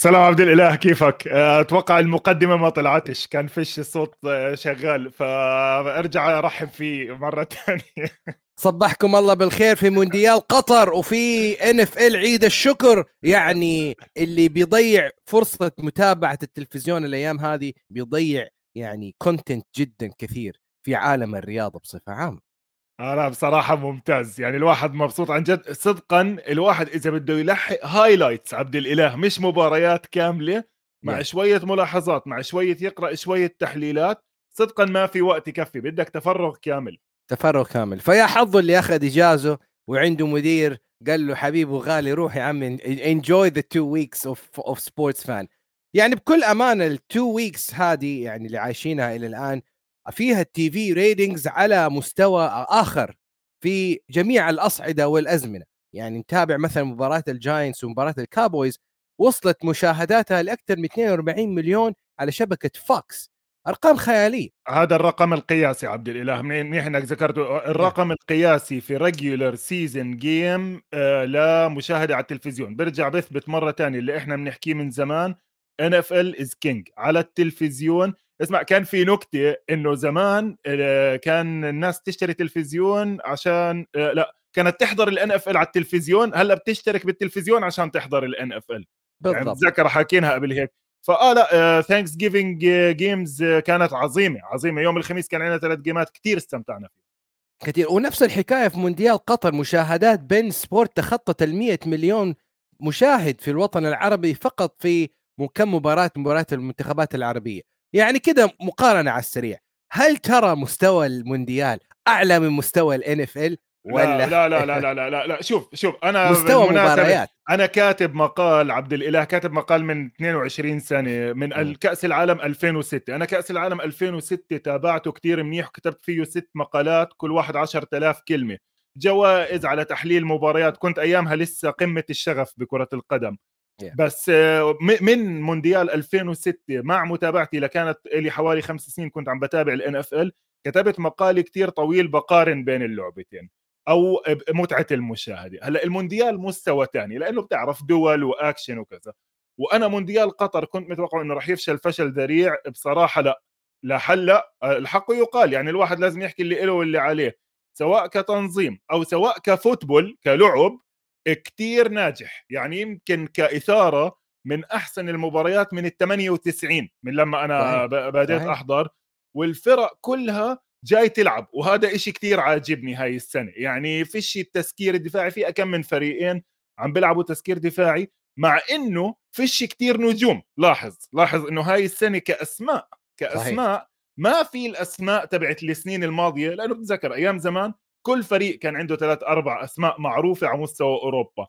سلام عبد الإله كيفك؟ آه، أتوقع المقدمة ما طلعتش. كان فيش الصوت آه، شغال. فارجع أرحب فيه مرة ثانية. صبحكم الله بالخير في مونديال قطر وفي NFL عيد الشكر. يعني اللي بيضيع فرصة متابعة التلفزيون الأيام هذه بيضيع يعني content جدا كثير في عالم الرياضة بصفة عامة. أنا بصراحة ممتاز. يعني الواحد مبسوط عن جد. صدقا الواحد إذا بده يلحق highlights عبد الإله مش مباريات كاملة مع yeah. شوية ملاحظات مع شوية يقرأ شوية تحليلات صدقا ما في وقت يكفي. بدك تفرغ كامل. تفرغ كامل. فيا حظه اللي أخذ إجازة وعنده مدير قال له حبيبي وغالي روح يا عمي enjoy the two weeks of of sports fun يعني بكل أمانة ال two weeks هذه يعني اللي عايشينها إلى الآن فيها ال TV ratings على مستوى آخر في جميع الأصعدة والأزمنة. يعني نتابع مثلا مباراة ال Giants ومباراة ال Cowboys وصلت مشاهداتها لأكثر من 42 مليون على شبكة فوكس أرقام خيالية. هذا الرقم القياسي عبد الإله. منيح انك ذكرته الرقم yeah. القياسي في regular season game لمشاهدة على التلفزيون. برجع بثبت مرة ثانية اللي إحنا بنحكيه من زمان NFL is king على التلفزيون اسمع كان في نكتة إنه زمان آه، كان الناس تشتري تلفزيون عشان آه، لا كانت تحضر ال NFL على التلفزيون هلأ بتشترك بالتلفزيون عشان تحضر ال NFL يعني بتذكر حاكينها قبل هيك. فآه لا Thanksgiving games كانت عظيمة عظيمة. يوم الخميس كان عندنا ثلاث جيمات كثير استمتعنا فيها كثير ونفس الحكاية في مونديال قطر مشاهدات بين سبورت تخطت ال 100 مليون مشاهد في الوطن العربي فقط في كم مباراة مباريات المنتخبات العربية. يعني كده مقارنة على السريع. هل ترى مستوى المونديال أعلى من مستوى ال NFL ولا لا لا لا لا لا لا, لا شوف شوف أنا مستوى مباريات. أنا كاتب مقال عبد الإله كاتب مقال من 22 سنة من الكأس العالم 2006 أنا كأس العالم 2006 تابعته كثير منيح وكتبت فيه ست مقالات كل واحد 10000 كلمة. جوائز على تحليل مباريات. كنت أيامها لسه قمة الشغف بكرة القدم. بس آه، من مونديال 2006 مع متابعتي لكانت لي حوالي خمس سنين كنت عم بتابع الان إف إل كتبت مقال كتير طويل بقارن بين اللعبتين أو متعة المشاهدة. هلأ المونديال مستوى ثاني لأنه بتعرف دول وأكشن وكذا. وأنا مونديال قطر كنت متوقع إنه راح يفشل فشل ذريع بصراحة لا. لهلأ الحق يقال يعني الواحد لازم يحكي اللي له واللي عليه. سواء كتنظيم أو سواء كفوتبول كلعب كتير ناجح. يعني يمكن كإثارة من أحسن المباريات من ال 98 من لما أنا بديت أحضر والفرق كلها جاي تلعب وهذا إشي كتير عاجبني هاي السنة. يعني فيش التسكير الدفاعي في كم من فريقين عم بيلعبوا تسكير دفاعي مع إنه فيش كتير نجوم. لاحظ لاحظ إنه هاي السنة كأسماء كأسماء صحيح. ما في الأسماء تبعت السنين الماضية لأنه بتذكر أيام زمان كل فريق كان عنده ثلاث أربع أسماء معروفة على مستوى أوروبا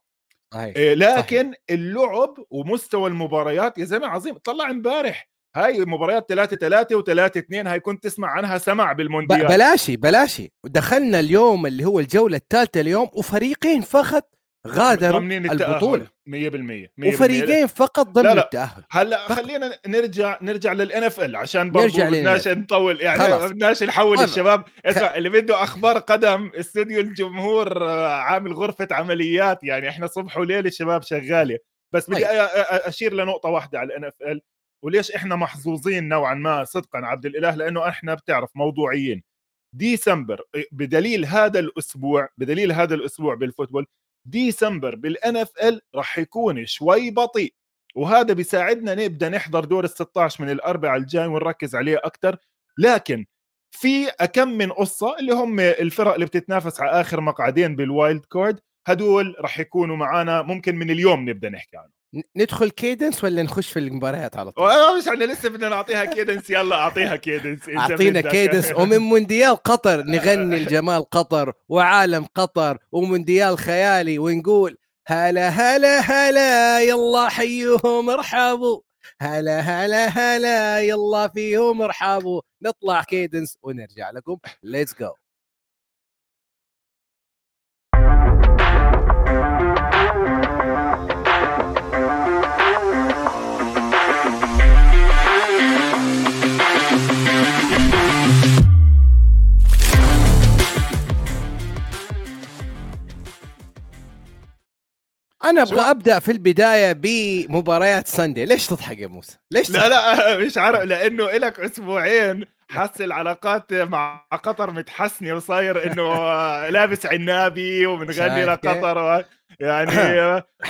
صحيح. إيه لكن صحيح. اللعب ومستوى المباريات يا زلمه عظيم طلع امبارح هاي مباريات 3 3 و3 2 هاي كنت تسمع عنها سمع بالمونديال بلاشي بلاشي دخلنا اليوم اللي هو الجولة الثالثه اليوم وفريقين فقط غادروا البطولة. 100% 100% وفريقين فقط ضمن لا لا. التأهل. هلا فقط. خلينا نرجع نرجع لل NFL عشان برضه بدناش نطول. يعني بدناش نحول خلص. الشباب. اسمع اللي بده أخبار قدم استوديو الجمهور آه، عامل غرفة عمليات. يعني إحنا صبح وليل الشباب شغالة. بس بدي طيب. أشير لنقطة واحدة على ال NFL وليش إحنا محظوظين نوعا ما صدقا عبد الإله؟ لأنه إحنا بتعرف موضوعيين. ديسمبر بدليل هذا الأسبوع بدليل هذا الأسبوع بال football ديسمبر بال NFL راح يكون شوي بطيء وهذا بيساعدنا نبدأ نحضر دور ال 16 من الأربعاء الجاي ونركز عليه أكثر لكن في أكم من قصة اللي هم الفرق اللي بتتنافس على آخر مقعدين بال wild card هدول راح يكونوا معنا ممكن من اليوم نبدأ نحكي عنهم. ندخل cadence ولا نخش في المباريات على طول؟ مش إحنا لسه بدنا نعطيها cadence يلا أعطيها cadence أعطينا cadence ومن مونديال قطر نغني الجمال قطر وعالم قطر ومونديال خيالي ونقول هلا هلا هلا يلا حيوهم ارحبوا. هلا هلا هلا يلا فيهم ارحبوا. نطلع cadence ونرجع لكم. ليتس جو أنا أبغى أبدأ في البداية بمباريات ساندي ليش تضحك يا موسى؟ ليش لا لا مش عارف لأنه لك أسبوعين حس العلاقات مع قطر متحسنه وصاير إنه لابس عنابي ومنغني لقطر يعني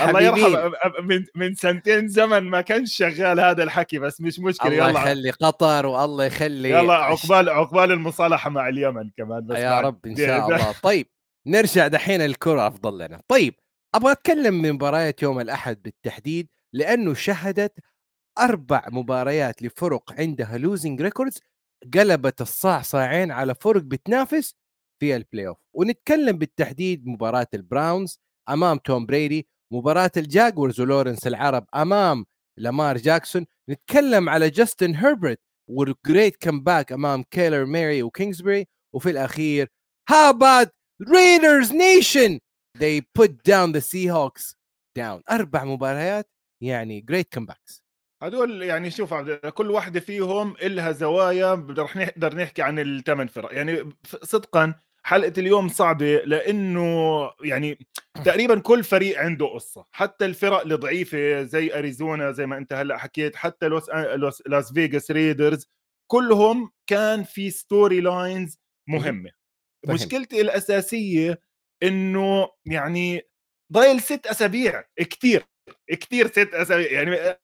الله يرحم من من سنتين زمن ما كان شغال هذا الحكي بس مش مشكلة الله يلا. يخلي قطر والله يخلي يلا عقبال عقبال المصالحة مع اليمن كمان بس يا رب إن شاء الله. طيب نرجع دحين الكره أفضل لنا. طيب أبغى أتكلم من مباريات يوم الأحد بالتحديد لأنه شهدت أربع مباريات لفرق عندها losing records قلبت الصاع صاعين على فرق بتنافس في ال playoff ونتكلم بالتحديد مباراة ال Browns أمام توم بريدي مباراة ال Jaguars ولورنس العرب أمام لامار جاكسون. نتكلم على جاستن هيربرت وال great comeback أمام كايلر موري وكينغسبري. وفي الأخير about Raiders Nation they put down the Seahawks down. أربع مباريات يعني great comebacks. هدول يعني شوف كل واحدة فيهم إلها زوايا رح نقدر نحكي عن الثمان فرق. يعني صدقا حلقة اليوم صعبة لأنه يعني تقريبا كل فريق عنده قصة. حتى الفرق الضعيفة زي أريزونا زي ما أنت هلأ حكيت حتى لوس, لوس... لاس فيغاس Raiders كلهم كان في storylines مهمة. فهم. مشكلتي الأساسية إنه يعني ضايل ست أسابيع كتير كتير ست أسابيع يعني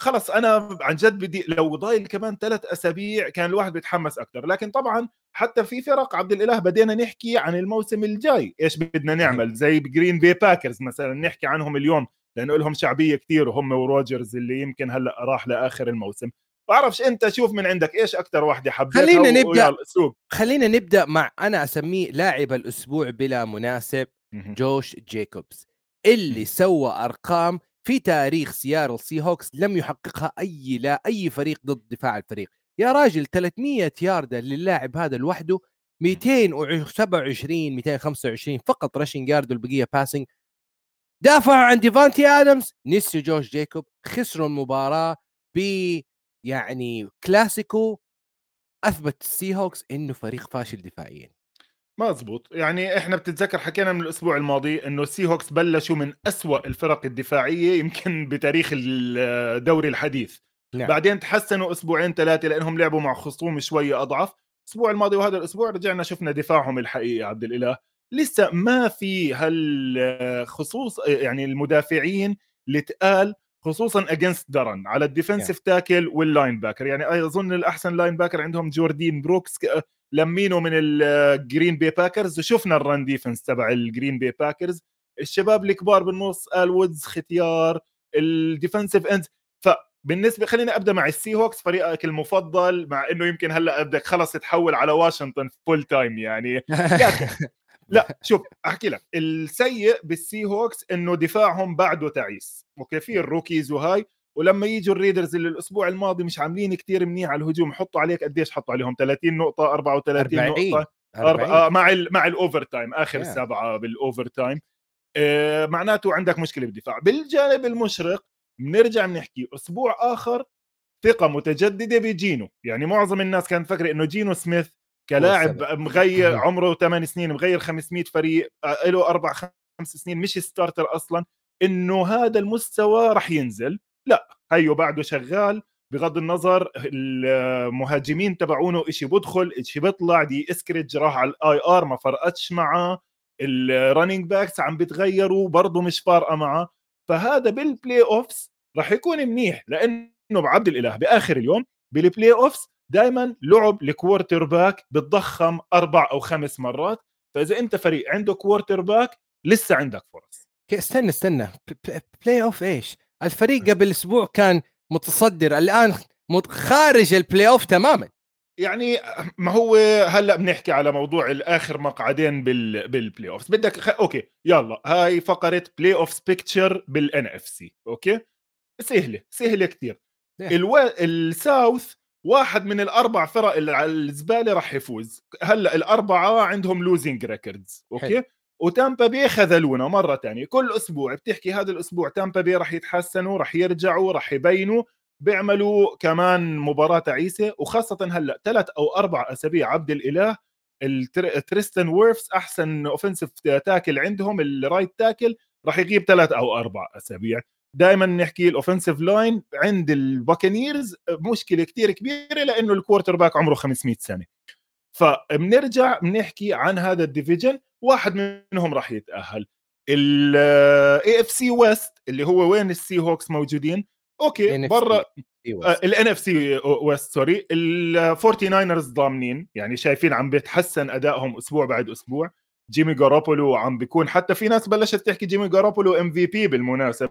خلص أنا عن جد بدي لو ضايل كمان ثلاث أسابيع كان الواحد بيتحمس أكثر لكن طبعا حتى في فرق عبد الإله بدينا نحكي عن الموسم الجاي إيش بدنا نعمل زي Green Bay Packers مثلا نحكي عنهم اليوم لأنه لهم شعبية كثير وهم وروجرز اللي يمكن هلأ راح لآخر الموسم. بعرفش انت شوف من عندك إيش أكثر واحدة حبيتها خلينا نبدأ. خلينا نبدأ مع أنا أسميه لاعب الأسبوع بلا مناسب جوش جيكوبز. اللي سوى أرقام في تاريخ سياتل Seahawks لم يحققها أي لا أي فريق ضد دفاع الفريق. يا راجل 300 ياردة للاعب هذا لوحده 227 225 فقط rushing yard والبقية passing دافعوا عن ديفانتي آدمز. نسيوا جوش جيكوب خسروا المباراة ب يعني كلاسيكو أثبت ال Seahawks إنه فريق فاشل دفاعيا. مزبوط يعني إحنا بتتذكر حكينا من الأسبوع الماضي إنه ال Seahawks بلشوا من أسوأ الفرق الدفاعية يمكن بتاريخ الدوري الحديث. نعم. بعدين تحسنوا أسبوعين ثلاثة لأنهم لعبوا مع خصوم شوي أضعف. الأسبوع الماضي وهذا الأسبوع رجعنا شفنا دفاعهم الحقيقي عبد الإله. لسه ما في هالخصوص يعني المدافعين اللي تقال خصوصا against the run على ال defensive tackle وال linebacker يعني أظن الأحسن linebacker عندهم جوردين بروكس لمينه من ال Green Bay Packers وشفنا ال run defense تبع ال Green Bay Packers الشباب الكبار بالنص ال وودز ختيار ال defensive end فبالنسبة خلينا أبدأ مع ال Seahawks فريقك المفضل مع إنه يمكن هلأ بدك خلص تحول على واشنطن full time يعني. لا شوف أحكي لك. السيء بال Seahawks إنه دفاعهم بعده تعيس. okay في ال rookies وهاي. ولما يجوا ال Raiders اللي الأسبوع الماضي مش عاملين كتير منيح على الهجوم حطوا عليك قديش حطوا عليهم؟ 30 نقطة 34 40. نقطة. 40. آه مع ال مع ال overtime آخر yeah. سبعه بال overtime آه معناته عندك مشكلة بالدفاع. بالجانب المشرق بنرجع بنحكي أسبوع آخر ثقة متجددة بجينو. يعني معظم الناس كانت فاكره إنه جينو سميث كلاعب مغير عمره 8 سنين مغير 500 فريق آه، له أربع خمس سنين مش starter أصلا إنه هذا المستوى راح ينزل. لا هيو بعده شغال. بغض النظر المهاجمين تبعونه إشي بدخل إشي بيطلع دي اسكريج راح على ال IR ما فرقتش معه. ال running backs عم بتغيروا برضه مش فارقة معه. فهذا بال playoffs راح يكون منيح لأنه بعبد الإله بآخر اليوم بال playoffs دائما لعب ال quarterback بتضخم أربع أو خمس مرات فإذا أنت فريق عنده quarterback لسه عندك فرص. استنى استنى. playoff إيش؟ الفريق قبل أسبوع كان متصدر الآن خارج ال playoff تماما. يعني ما هو هلأ بنحكي على موضوع الآخر مقعدين بال بال playoff بدك خ... okay يلا. هاي فقرة playoff picture بال NFC okay؟ سهلة سهلة كثير ألو... ال South واحد من الأربع فرق اللي على الزبالة راح يفوز. هلأ الأربعة عندهم losing records okay. وتامبا بي خذلونا مرة ثانية كل أسبوع بتحكي هذا الأسبوع تامبا بي راح يتحسنوا راح يرجعوا راح يبينوا بيعملوا كمان مباراة تعيسة. وخاصة هلأ ثلاث أو أربع أسابيع عبد الإله التريستن ويرفز أحسن offensive tackle عندهم ال right tackle راح يغيب ثلاث أو أربع أسابيع. دائما نحكي ال offensive line عند ال Buccaneers مشكلة كتير كبيرة لأنه ال quarterback عمره 500 سنة. فبنرجع بنحكي عن هذا ال division واحد منهم راح يتأهل. ال AFC West اللي هو وين ال Seahawks موجودين؟ okay برا ال NFC West sorry ال Forty Niners ضامنين يعني شايفين عم بيتحسن أدائهم أسبوع بعد أسبوع. جيمي جاروبولو عم بيكون. حتى في ناس بلشت تحكي جيمي جاروبولو MVP بالمناسبة.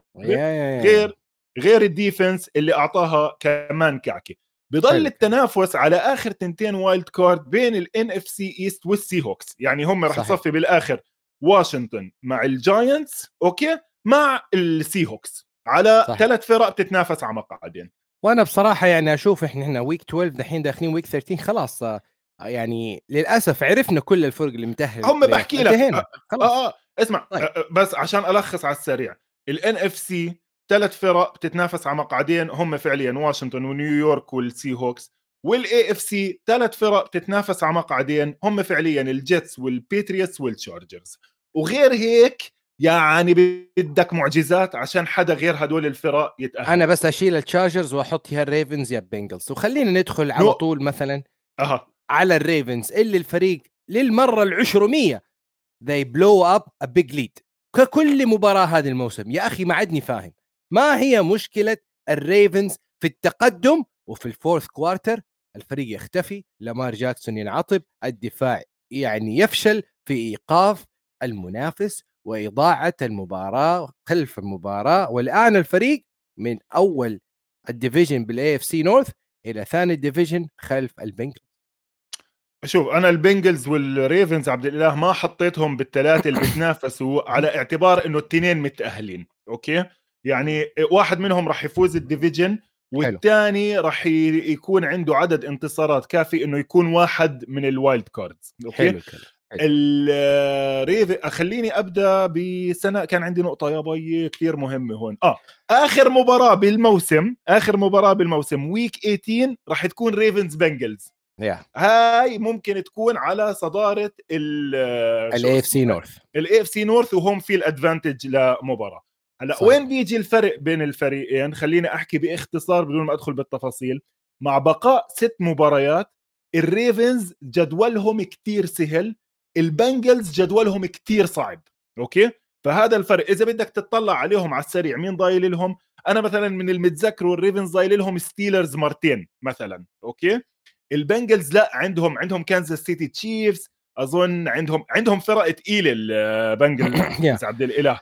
غير غير ال defense اللي أعطاها كمان كعكة. بضل التنافس على آخر تنتين wild card بين ال NFC East والسي هوكس يعني هم رح يصفي بالآخر واشنطن مع الجاينتس أوكي مع السي هوكس على ثلاث فرق بتتنافس على مقعدين. وأنا بصراحة يعني أشوف إحنا هنا week 12 دحين داخلين week 13 خلاص آه، يعني للأسف عرفنا كل الفرق اللي متأهل هم بحكي لك. آه, آه, آه اسمع طيب. آه بس عشان ألخص على السريع. ال NFC ثلاث فرق بتتنافس على مقعدين هم فعليا واشنطن ونيويورك والسي هوكس وال AFC ثلاث فرق بتتنافس على مقعدين هم فعليا الجيتس والبيتريوتس والتشارجرز وغير هيك يعني بدك معجزات عشان حدا غير هدول الفرق يتأهل. أنا بس أشيل التشارجرز وأحط فيها الريفنز يا البنجلز وخلينا ندخل على طول مثلا أه. على الريفنز اللي الفريق للمرة العشرمية. They blow up a big lead. ككل مباراة هذا الموسم. يا أخي ما عدني فاهم. ما هي مشكلة الريفنز في التقدم وفي ال fourth quarter الفريق يختفي. لامار جاكسون ينعطب. الدفاع يعني يفشل في إيقاف المنافس وإضاعة المباراة خلف المباراة. والآن الفريق من أول ال division بال AFC North إلى ثاني ال division خلف البنجلز شوف أنا البنجلز والريفنز عبد الإله ما حطيتهم بالثلاثة اللي بتنافسوا على اعتبار إنه التنين متأهلين أوكي؟ يعني واحد منهم راح يفوز ال division والثاني راح يكون عنده عدد انتصارات كافي إنه يكون واحد من ال wild cards أوكي؟ حلو الريف خليني أبدأ بسنة كان عندي نقطة يا بي كثير مهمة هون. آه آخر مباراة بالموسم آخر مباراة بالموسم week 18 راح تكون ريفنز بنجلز yeah. هاي ممكن تكون على صدارة ال AFC North ال AFC North وهم في ال advantage لمباراة. هلا. وين بيجي الفرق بين الفريقين؟ خليني أحكي باختصار بدون ما أدخل بالتفاصيل. مع بقاء ست مباريات الريفنز جدولهم كتير سهل البنجلز جدولهم كتير صعب. أوكي؟ فهذا الفرق إذا بدك تطلع عليهم على السريع مين ضايل لهم؟ أنا مثلا من المتذكر والريفنز ضايل لهم ستيلرز مرتين مثلا. أوكي؟ البنجلز لا عندهم عندهم كانزاس سيتي تشيفز أظن عندهم عندهم فرق ثقيله البنجلز عبد الاله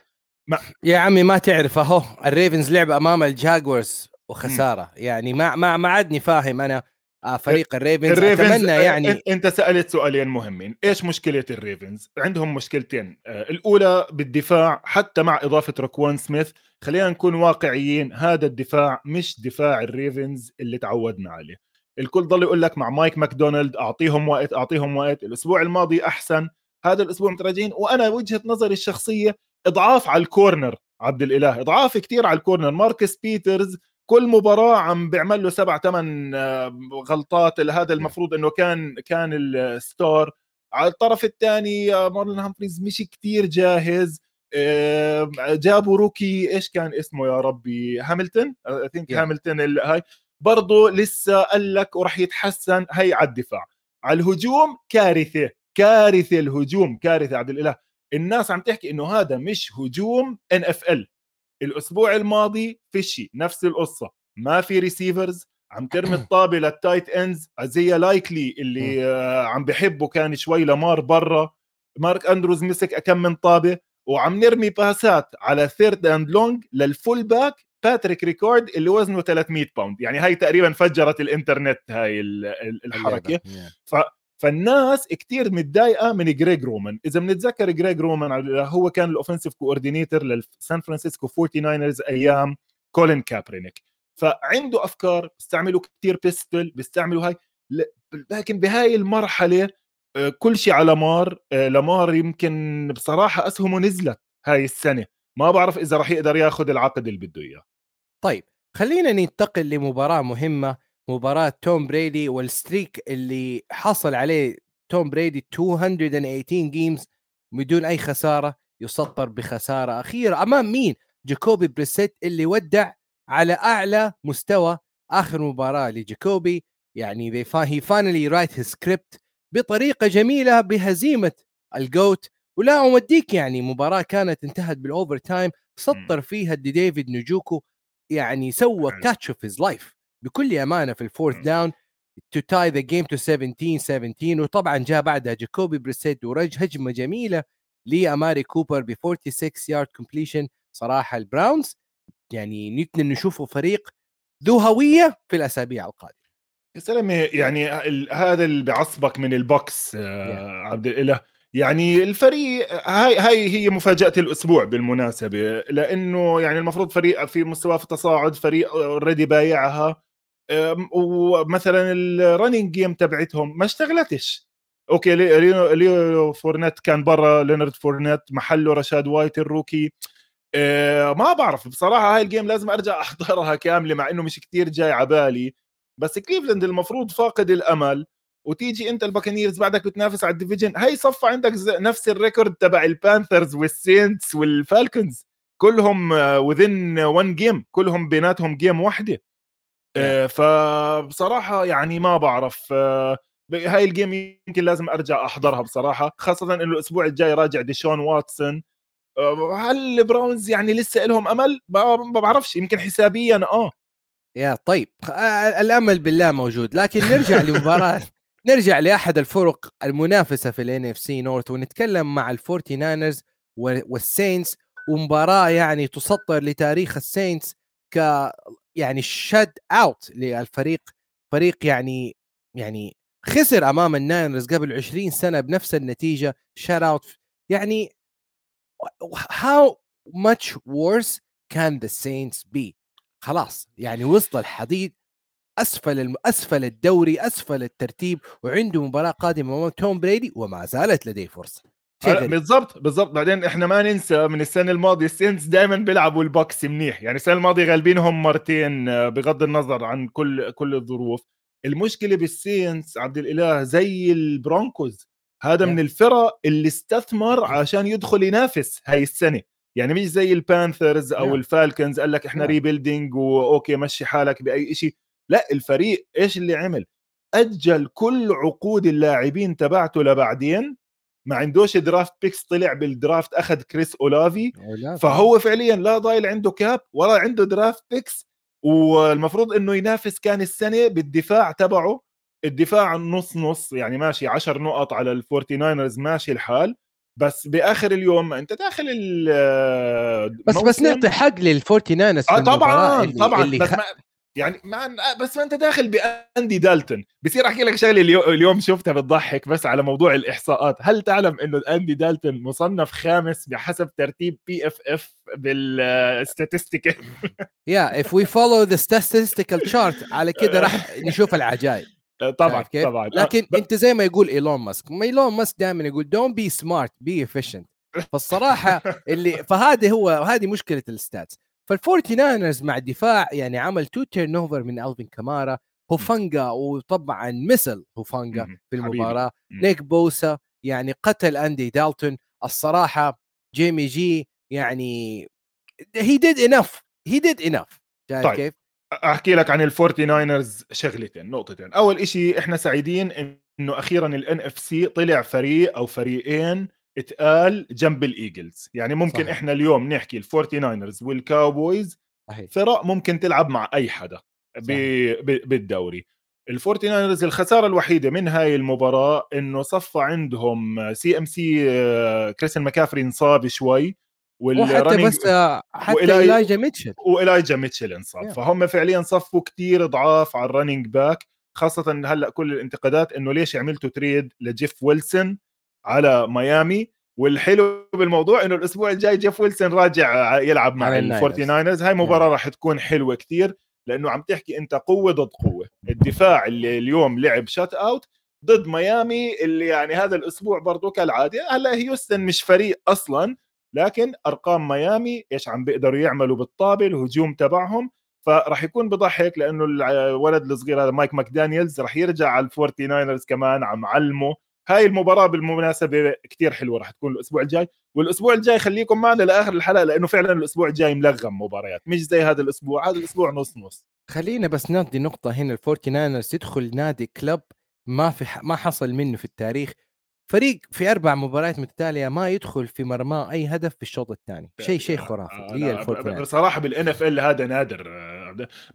ما يا عمي ما تعرف أهو الريفنز لعب أمام الجاكوارز وخسارة. يعني ما ما ما عدني فاهم أنا آه فريق الريفنز, الريفنز أتمنى يعني أنت سألت سؤالين مهمين. إيش مشكلة الريفنز؟ عندهم مشكلتين. آه الأولى بالدفاع حتى مع إضافة روكوان سميث خلينا نكون واقعيين هذا الدفاع مش دفاع الريفنز اللي تعودنا عليه. الكل ضل يقول لك مع مايك ماكدونالد أعطيهم وقت أعطيهم وقت الأسبوع الماضي أحسن هذا الأسبوع متراجعين. وأنا وجهة نظري الشخصية إضعاف على ال corner عبد الإله إضعاف كثير على ال corner. ماركس بيترز كل مباراة عم بيعمل له سبع ثمان آه، غلطات. هذا المفروض إنه كان كان ال star. على الطرف الثاني آه، مارلون هامفريز مش كثير جاهز. آه، جابوا rookie. إيش كان اسمه يا ربي؟ هاملتون؟ I think هاملتون هاي. برضه لسه قال لك وراح يتحسن. هي على الدفاع. على الهجوم كارثة كارثة الهجوم كارثة عبد الإله. الناس عم تحكي إنه هذا مش هجوم NFL الأسبوع الماضي فيشي نفس القصة. ما في receivers عم ترمي الطابة لل tight ends ايزيا لايكلي اللي عم بحبه كان شوي لمار برا. مارك أندروز مسك كم من طابة. وعم نرمي باسات على third and long لل fullback باتريك ريكورد اللي وزنه 300 باوند. يعني هاي تقريبا فجرت الإنترنت هاي الحركة. ف فالناس كتير متضايقة من جريج رومان. إذا بنتذكر جريج رومان هو كان ال offensive coordinator للسان فرانسيسكو 49 أيام كولين كابرينيك. فعنده أفكار بيستعملوا كتير بيستل بيستعملوا هاي. لكن بهاي المرحلة كل شيء على مار آه، لامار يمكن بصراحة أسهمه نزلت هاي السنة ما بعرف إذا راح يقدر ياخذ العقد اللي بده إياه طيب خلينا ننتقل لمباراة مهمة مباراة توم بريدي وال streak اللي حصل عليه توم بريدي 218 games بدون أي خسارة يسطر بخسارة أخيرة أمام مين؟ جاكوبي بريسيت اللي ودع على أعلى مستوى آخر مباراة لجاكوبي يعني هي finally write his script بطريقة جميلة بهزيمة ال GOAT ولا أوديك يعني مباراة كانت انتهت بال overtime سطر فيها دي ديفيد نجوكو يعني سوى catch of his life بكل أمانة في ال fourth down to tie the game to 17 17 وطبعا جاء بعدها جاكوبي بريسيت ورج هجمة جميلة لأماري كوبر ب 46 يارد completion صراحة البراونز يعني نتمنى نشوفه فريق ذو هوية في الأسابيع القادمة. يا سلام يعني هذا اللي بعصبك من البوكس آه عبد الاله يعني الفريق هاي هاي هي مفاجأة الأسبوع بالمناسبة لأنه يعني المفروض فريق في مستوى في تصاعد فريق already بايعها ومثلا ال running game تبعتهم ما اشتغلتش. okay ليو, ليو فورنت كان برا لينارد فورنت محله رشاد وايت ال rookie أه ما بعرف بصراحة هاي ال game لازم أرجع أحضرها كاملة مع إنه مش كتير جاي على بالي. بس كليفلاند المفروض فاقد الأمل وتيجي أنت الباكنيرز بعدك بتنافس على ال division هي صفى عندك نفس ال record تبع البانثرز والسينتس والفالكونز كلهم within 1 game كلهم بيناتهم game واحدة. آه، فبصراحة يعني ما بعرف آه، هاي ال game يمكن لازم أرجع أحضرها بصراحة خاصة إنه الأسبوع الجاي راجع ديشون واتسون. آه، هل البراونز يعني لسه لهم أمل؟ ما بعرفش يمكن حسابيا آه. يا طيب الأمل بالله موجود لكن نرجع لمباراة نرجع لأحد الفرق المنافسة في الان اف سي نورث ونتكلم مع الفورتي ناينرز والسينس ومباراة يعني تسطر لتاريخ السينس ك يعني shut out للفريق فريق يعني يعني خسر أمام الناينرز قبل 20 سنة بنفس النتيجة shut out يعني how much worse can the Saints be خلاص يعني وسط الحضيض أسفل أسفل الدوري أسفل الترتيب وعنده مباراة قادمة امام توم بريدي وما زالت لديه فرصة. بالضبط بالضبط. بعدين إحنا ما ننسى من السنة الماضية السينس دائما بيلعبوا البوكس منيح. يعني السنة الماضية غالبينهم مرتين آه، بغض النظر عن كل كل الظروف. المشكلة بالسينس عبد الإله زي البرونكوز هذا من الفرق اللي استثمر عشان يدخل ينافس هاي السنة. يعني مش زي البانثرز أو الفالكنز قال لك إحنا rebuilding و okay مشي حالك بأي شيء لا الفريق إيش اللي عمل؟ أجل كل عقود اللاعبين تبعته لبعدين. ما عندوش draft picks طلع بال draft أخذ كريس اولافي فهو فعليا لا ضايل عنده cap ولا عنده draft picks والمفروض إنه ينافس كان السنة بالدفاع تبعه. الدفاع نص نص يعني ماشي 10 نقط على الفورتي ناينرز ماشي الحال. بس بآخر اليوم أنت داخل بس بس نعطي حق للفورتي ناينرز آه طبعا اللي طبعا اللي بس ما يعني ما بس ما أنت داخل بأندي دالتون. بصير أحكي لك شغلة اليوم شفتها بتضحك بس على موضوع الإحصاءات. هل تعلم إنه اندي دالتون مصنف خامس بحسب ترتيب بي اف اف بال statistic yeah if we follow the statistical chart على كده راح نشوف العجائب. طبعا كيف؟ طبعا. لكن ب... أنت زي ما يقول إيلون ماسك ما إيلون ماسك دائما يقول don't be smart be efficient. فالصراحة اللي فهذه هو هذه مشكلة ال stats. فالفورتي ناينرز مع الدفاع يعني عمل two turnover من ألفين كامارا. هوفانجا وطبعا مثل هوفانجا في المباراة. نيك بوسا يعني قتل أندي دالتون. الصراحة جيمي جي يعني he did enough he did enough طيب. كيف؟ أحكي لك عن الفورتي ناينرز شغلتين نقطتين. أول شيء إحنا سعيدين إنه أخيرا الان اف سي طلع فريق أو فريقين اتقال جنب الايجلز يعني ممكن صحيح. إحنا اليوم نحكي الفورتي ناينرز والكاوبويز فرق ممكن تلعب مع أي حدا بالدوري. الفورتي ناينرز الخسارة الوحيدة من هاي المباراة إنه صفى عندهم سي ام سي كريستيان ماكافري انصاب شوي. وحتى بس آه، حتى ايلايجا ميتشل. وايلايجا ميتشل انصاب فهم فعليا صفوا كتير ضعاف على ال running back خاصة هلأ كل الانتقادات إنه ليش عملتوا trade لجيف ويلسون على ميامي. والحلو بالموضوع إنه الأسبوع الجاي جيف ويلسون راجع يلعب مع الفورتي ناينرز هاي مباراة راح تكون حلوة كثير لأنه عم تحكي أنت قوة ضد قوة. الدفاع اللي اليوم لعب shut out ضد ميامي اللي يعني هذا الأسبوع برضه كالعادة. هلأ هيوستن مش فريق أصلا لكن أرقام ميامي إيش عم بيقدروا يعملوا بالطابه الهجوم تبعهم فراح يكون بضحك لأنه الولد الصغير هذا مايك ماكدانيلز راح يرجع على الفورتي ناينرز كمان ع معلمه. هاي المباراة بالمناسبة كتير حلوة راح تكون الأسبوع الجاي. والأسبوع الجاي خليكم معنا لآخر الحلقة لأنه فعلا الأسبوع الجاي ملغم مباريات مش زي هذا الأسبوع هذا الأسبوع نص نص. خلينا بس نعطي نقطة هنا الفورتي ناينرز تدخل نادي club ما في ما حصل منه في التاريخ. فريق في أربع مباريات متتالية ما يدخل في مرماه أي هدف في الشوط الثاني. شيء شيء خرافي هي بصراحه بالان اف ال هذا نادر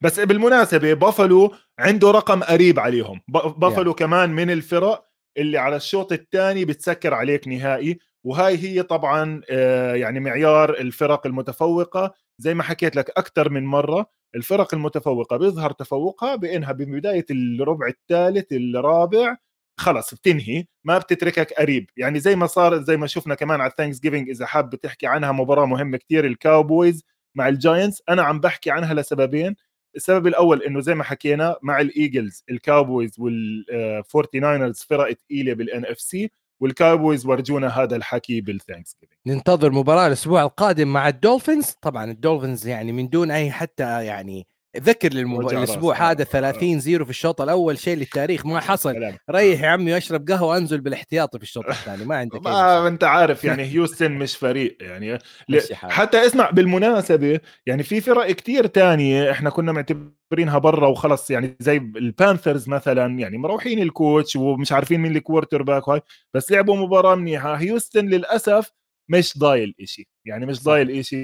بس بالمناسبة بافلو عنده رقم قريب عليهم. بافلو yeah. كمان من الفرق اللي على الشوط الثاني بتسكر عليك نهائي. وهاي هي طبعا آه، يعني معيار الفرق المتفوقة. زي ما حكيت لك أكثر من مرة الفرق المتفوقة بيظهر تفوقها بإنها ببداية الربع الثالث الرابع خلص بتنهي ما بتتركك قريب. يعني زي ما صار زي ما شفنا كمان على ال Thanksgiving إذا حاب تحكي عنها مباراة مهمة كتير الكاوبويز مع الجاينتس أنا عم بحكي عنها لسببين. السبب الأول إنه زي ما حكينا مع الايجلز الكاوبويز والفورتي ناينرز فرق ثقيله بالان اف سي والكاوبويز ورجونا هذا الحكي بال Thanks ننتظر مباراة الأسبوع القادم مع الدولفينز. طبعا الدولفينز يعني من دون أي حتى يعني ذكر للمب... الأسبوع هذا 30 zero في الشوط الأول شيء للتاريخ ما حصل. ريح يا عمي اشرب قهوة انزل بالاحتياطي في الشوط الثاني ما عندك ما أنت عارف يعني هيوستن مش فريق يعني. ل... حتى اسمع بالمناسبة يعني في فرق كتير تانية إحنا كنا معتبرينها برا وخلص يعني زي البانثرز مثلا يعني مروحين ال coach ومش عارفين مين ال quarterback هاي بس لعبوا مباراة منيحة. هيوستن للأسف مش ضايل إشي يعني مش ضايل إشي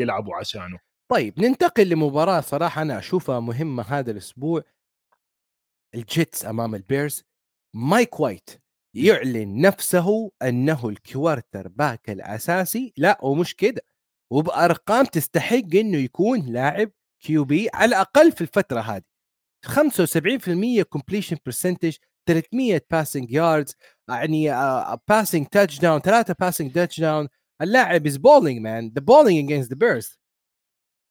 يلعبوا عشانه. طيب ننتقل لمباراة صراحة أنا أشوفها مهمة هذا الأسبوع. الجيتس أمام البيرز. مايك وايت يعلن نفسه أنه ال quarterback الأساسي. لا ومش كده. وبأرقام تستحق أنه يكون لاعب QB على الأقل في الفترة هذه. 75% completion percentage 300 passing yards يعني passing touchdown ثلاثة passing touchdown اللاعب is balling man the balling against the Bears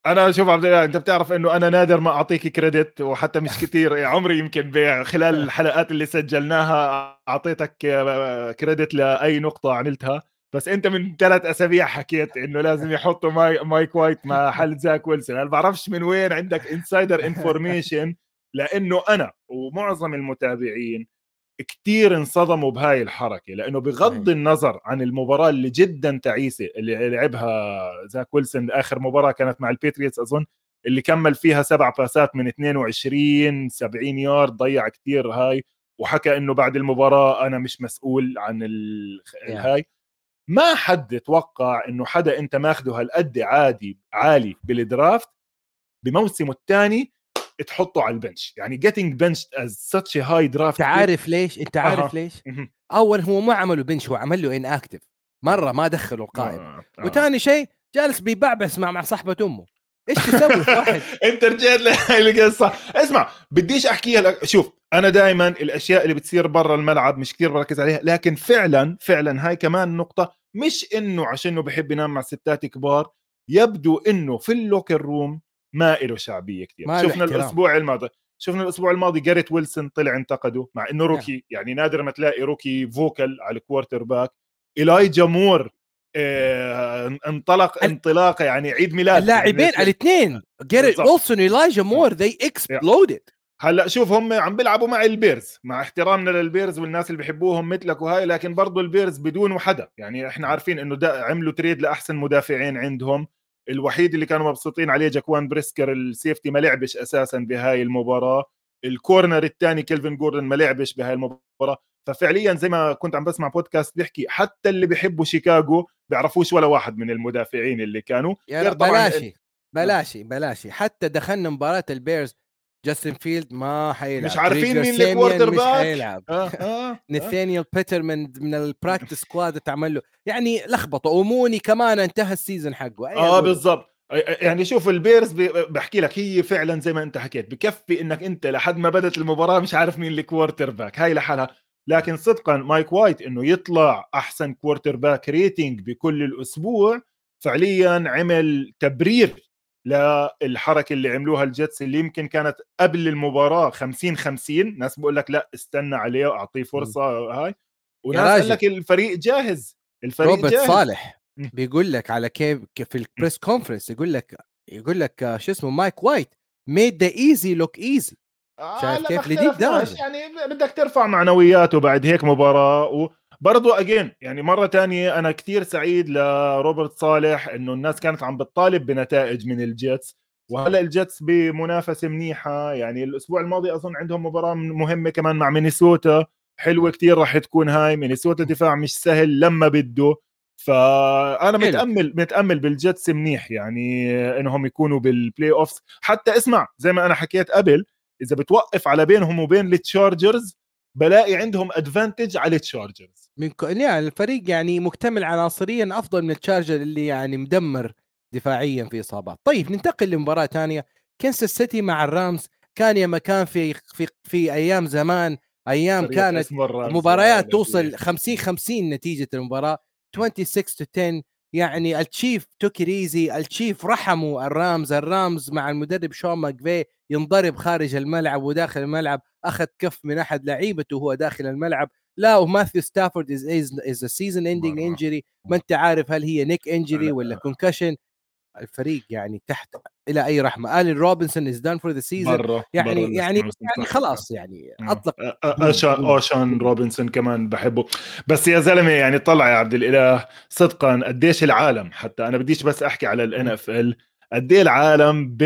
أنا شوف عبد الله أنت بتعرف إنه أنا نادر ما أعطيك credit وحتى مش كثير عمري يمكن خلال الحلقات اللي سجلناها أعطيتك credit لأي نقطة عملتها. بس أنت من ثلاث أسابيع حكيت إنه لازم يحطوا ما مايك وايت محل زاك ويلسون. أنا بعرفش من وين عندك insider information لأنه أنا ومعظم المتابعين كتير انصدموا بهاي الحركة لأنه بغض النظر عن المباراة اللي جدا تعيسة اللي لعبها زاك ويلسون آخر مباراة كانت مع الباتريوتس أظن اللي كمل فيها سبع passات من 22 70 يارد ضيع كتير هاي وحكى إنه بعد المباراة أنا مش مسؤول عن الهاي ما حد توقع إنه حدا أنت ماخده هالقد عادي عالي بال draft بموسمه الثاني تحطه على البنش. يعني getting benched as such a high draft انت عارف ليش؟ انت عارف أه. ليش أول هو ما عملوا بنش هو عمل له ان اكتف مرة ما دخلوا القائمه آه. آه. وثاني شيء جالس بيبعبس مع مع صاحبة أمه. إيش تسوي واحد؟ أنت رجعت لهي القصة. اسمع بديش أحكيها لك. شوف أنا دائما الأشياء اللي بتصير برا الملعب مش كثير بركز عليها لكن فعلا فعلا هاي كمان نقطة. مش إنه عشانه بحب ينام مع ستات كبار يبدو إنه في ال locker room ما له شعبية كثير. شفنا الاحترام. الأسبوع الماضي شفنا الأسبوع الماضي جاريت ويلسون طلع انتقده مع إنه rookie يعني نادر ما تلاقي rookie vocal على ال quarterback إيلايجا مور آه انطلق انطلاقه يعني عيد ميلاد اللاعبين الاثنين جاريت ويلسون ايلايجا مور they exploded هلأ شوف هم عم بيلعبوا مع البيرز مع احترامنا للبيرز والناس اللي بيحبوهم مثلك وهاي لكن برضو البيرز بدون حدا يعني إحنا عارفين إنه عملوا trade لأحسن مدافعين عندهم. الوحيد اللي كانوا مبسوطين عليه جاكوان بريسكر ال safety ما لعبش أساسا بهاي المباراة. ال corner الثاني كيلفن جوردن ما لعبش بهاي المباراة. ففعليا زي ما كنت عم بسمع بودكاست بيحكي حتى اللي بيحبوا شيكاغو بيعرفوش ولا واحد من المدافعين اللي كانوا. يا بلاشي بلاشي بلاشي حتى دخلنا مباراة البيرز جاستن فيلد ما حيلعب. مش عارفين مين ال quarterback. مش حيلعب. آه آه نثانيال بيتر من من ال practice squad تعمل له. يعني لخبطه. وموني كمان انتهى ال season حقه. آه بالضبط. يعني شوف البيرز بحكي لك هي فعلا زي ما أنت حكيت بكفي إنك أنت لحد ما بدت المباراة مش عارف مين ال quarterback. هاي لحالها. لكن صدقا مايك وايت إنه يطلع أحسن quarterback rating بكل الأسبوع فعليا عمل تبرير للحركه اللي عملوها الجيتس اللي يمكن كانت قبل المباراة 50 50 ناس بقول لك لا استنى عليه وأعطيه فرصة هاي. وناس قال لك الفريق جاهز الفريق روبرت جاهز. صالح بيقول لك على كيف في ال press conference يقول لك يقول لك شو اسمه مايك وايت made the easy look easy شايف كيف؟ لدي الدرجه يعني بدك ترفع معنوياته بعد هيك مباراة وبرضه again يعني مرة تانية أنا كثير سعيد لروبرت صالح إنه الناس كانت عم بتطالب بنتائج من الجيتس وهلأ الجيتس بمنافسة منيحة يعني الأسبوع الماضي أظن عندهم مباراة مهمة كمان مع مينيسوتا حلوة كثير راح تكون هاي مينيسوتا دفاع مش سهل لما بده فأنا متأمل متأمل بالجيتس منيح يعني إنهم يكونوا بال playoffs حتى اسمع زي ما أنا حكيت قبل إذا بتوقف على بينهم وبين التشارجرز بلاقي عندهم advantage على التشارجرز من ك... يعني الفريق يعني مكتمل عناصريا أفضل من التشارجر اللي يعني مدمر دفاعيا في إصابات. طيب ننتقل لمباراة ثانية كنساس سيتي مع الرامز كان يا مكان في في في أيام زمان. أيام كانت مباريات توصل 50 50 نتيجة المباراة. 26 to 10 يعني التشيف took it easy التشيف رحموا الرامز. الرامز مع المدرب شون ماكفي ينضرب خارج الملعب وداخل الملعب أخذ كف من أحد لعيبته وهو داخل الملعب. لا وماثيو ستافورد is is season ending injury ما أنت عارف هل هي neck injury ولا concussion الفريق يعني تحت إلى أي رحمة. الين روبنسون is done for the season يعني يعني يعني خلاص يعني أطلق. اوشان اوشان روبنسون كمان بحبه. بس يا زلمة يعني طلع يا عبد الإله صدقا قديش العالم حتى أنا بديش بس أحكي على الان اف ال قد العالم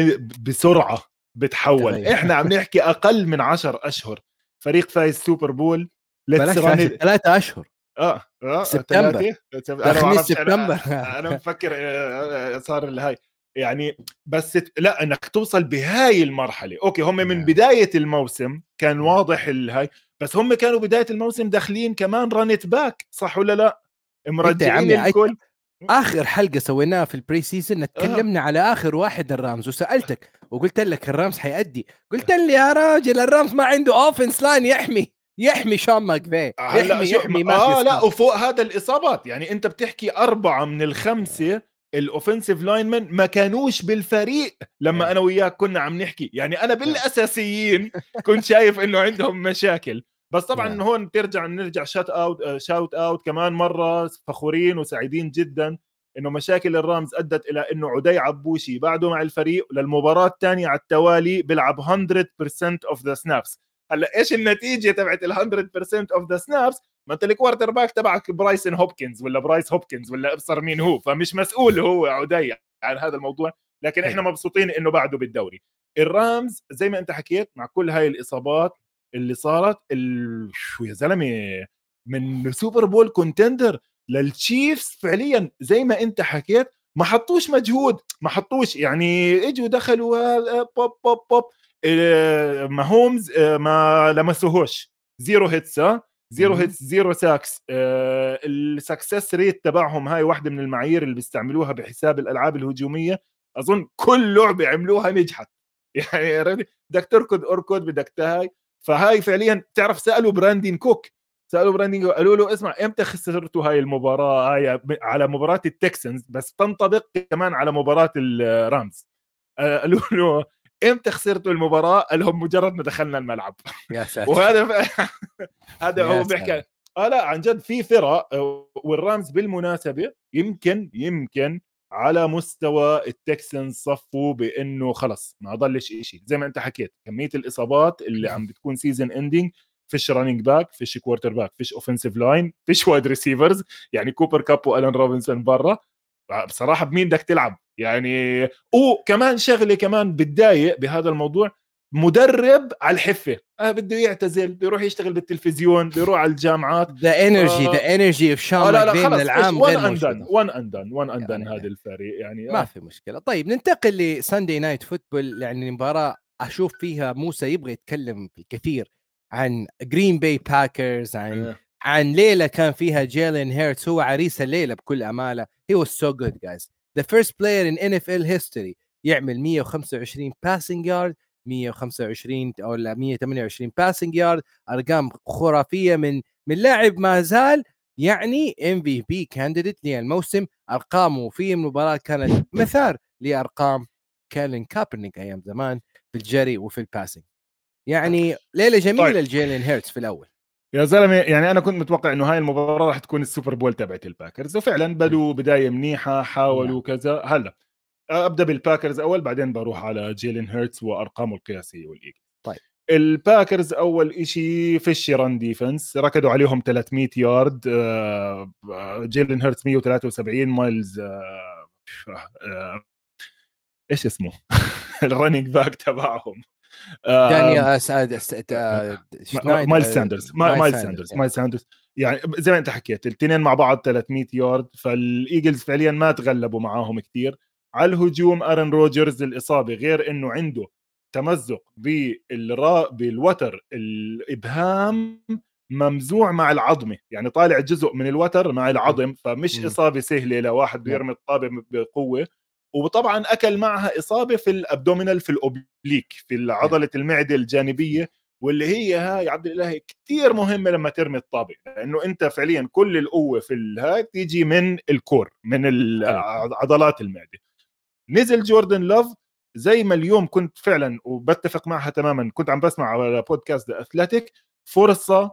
بسرعة بتحول. إحنا عم نحكي أقل من 10 أشهر. فريق فايز Super Bowl ثلاثة أشهر. آه آه سبتمبر. أنا سبتمبر. أنا مفكر آه، آه، صار الهاي. يعني بس لا إنك توصل بهاي المرحلة. okay هم من. بداية الموسم كان واضح الهاي بس هم كانوا بداية الموسم داخلين كمان run it back صح ولا لا؟ مرجعين الكل. آخر حلقة سويناها في ال preseason تكلمنا آه. على آخر واحد الرامز وسألتك وقلت لك الرامز حيأدي. قلت لي يا راجل الرامز ما عنده offense line يحمي يحمي شون ماكفي يحمي يحمي ما آه لا وفوق هذا الإصابات. يعني أنت بتحكي أربعة من الخمسة ال offensive linemen ما كانوش بالفريق لما إيه. أنا وياك كنا عم نحكي. يعني أنا بالأساسيين كنت شايف إنه عندهم مشاكل. بس طبعا نعم. هون بترجع نرجع shout out shout out كمان مرة فخورين وسعيدين جدا إنه مشاكل الرامز أدت إلى إنه عدي عبوشي بعده مع الفريق للمباراة الثانية على التوالي بيلعب 100% of the snaps هلأ إيش النتيجة تبعت ال 100% of the snaps ما أنت ال quarterback تبعك برايسن هوبكنز ولا برايس هوبكنز ولا أبصر مين هو فمش مسؤول هو عدي عن هذا الموضوع لكن إحنا مبسوطين إنه بعده بالدوري. الرامز زي ما أنت حكيت مع كل هاي الإصابات اللي صارت ال... شو يا زلمة من Super Bowl contender للتشيفز فعليا زي ما أنت حكيت ما حطوش مجهود ما حطوش يعني إجوا دخلوا بوب بوب بوب ماهومز ما لمسوهوش. zero hits zero hits zero sacks ال success rate تبعهم هاي واحدة من المعايير اللي بيستعملوها بحساب الألعاب الهجومية. أظن كل لعبة عملوها نجحت. يعني بدك تركض اركض بدك تهاي. فهاي فعليا تعرف سألوا براندين كوك. سألوا براندين قالوا له اسمع إمتى خسرتوا هاي المباراة؟ هاي على مباراة التكسنز بس تنطبق كمان على مباراة الرامز. آه، قالوا له إمتى خسرتوا المباراة؟ قال لهم مجرد ما دخلنا الملعب. يا ساتر. وهذا ف... هذا هو بيحكي. آه لا عن جد في فرق والرامز بالمناسبة يمكن يمكن على مستوى التكسنز صفوا بإنه خلص ما ضلش شيء زي ما أنت حكيت كمية الإصابات اللي عم بتكون season ending فيش running back فيش quarterback فيش offensive line فيش wide receivers يعني كوبر كاب والان روبنسون برا. بصراحة بمين بدك تلعب؟ يعني وكمان شغلة كمان بتضايق بهذا الموضوع مدرب على الحفة. آه بده يعتزل بيروح يشتغل بالتلفزيون بيروح على الجامعات. the energy the energy of شون لا لا خلص العام غير and done one and done one and done هذا الفريق يعني ما آه. في مشكلة. طيب ننتقل ل Sunday Night Football يعني مباراه أشوف فيها موسى يبغى يتكلم الكثير عن جرين باي باكرز عن آه. عن ليلة كان فيها جيلين هيرتس هو عريس الليلة بكل أمانة. he was so good guys the first player in NFL history يعمل 125 passing yard 125 أو 128 passing yard أرقام خرافية من من لاعب ما زال يعني MVP candidate للموسم أرقامه في المباراة كانت مثار لأرقام كالين كابرنيك أيام زمان في الجري وفي ال passing يعني ليلة جميلة طيب. لجيلين هيرتس في الأول. يا زلمة يعني أنا كنت متوقع إنه هاي المباراة راح تكون ال Super Bowl تبعت الباكرز وفعلا بدوا بداية منيحة حاولوا نعم. كذا هلأ. أبدأ بالباكرز أول بعدين بروح على جيلين هيرتس وأرقامه القياسية والإيجل. طيب. الباكرز أول شيء فيش run defense ركضوا عليهم 300 يارد آه، جيلن هيرتز 173 مايلز آه، آه، إيش اسمه؟ ال running back تبعهم. دانيال مايلز ساندرز مايلز ساندرز مايلز ساندرز. يعني زي ما أنت حكيت الاثنين مع بعض 300 يارد فالإيجلز فعليا ما تغلبوا معاهم كثير على الهجوم أرن روجرز الإصابة غير إنه عنده تمزق بالرا بالوتر الإبهام ممزوع مع العظمة يعني طالع جزء من الوتر مع العظم فمش إصابة سهلة لواحد بيرمي الطابة بقوة. وطبعا أكل معها إصابة في ال abdominal في ال oblique في عضلة المعدة الجانبية واللي هي هاي عبد الإله كثير مهمة لما ترمي الطابة لأنه أنت فعليا كل القوة في الهاي تيجي من ال core من عضلات المعدة. نزل جوردن لوف زي ما اليوم كنت فعلا وبتفق معها تماما كنت عم بسمع على بودكاست اثليتيك فرصة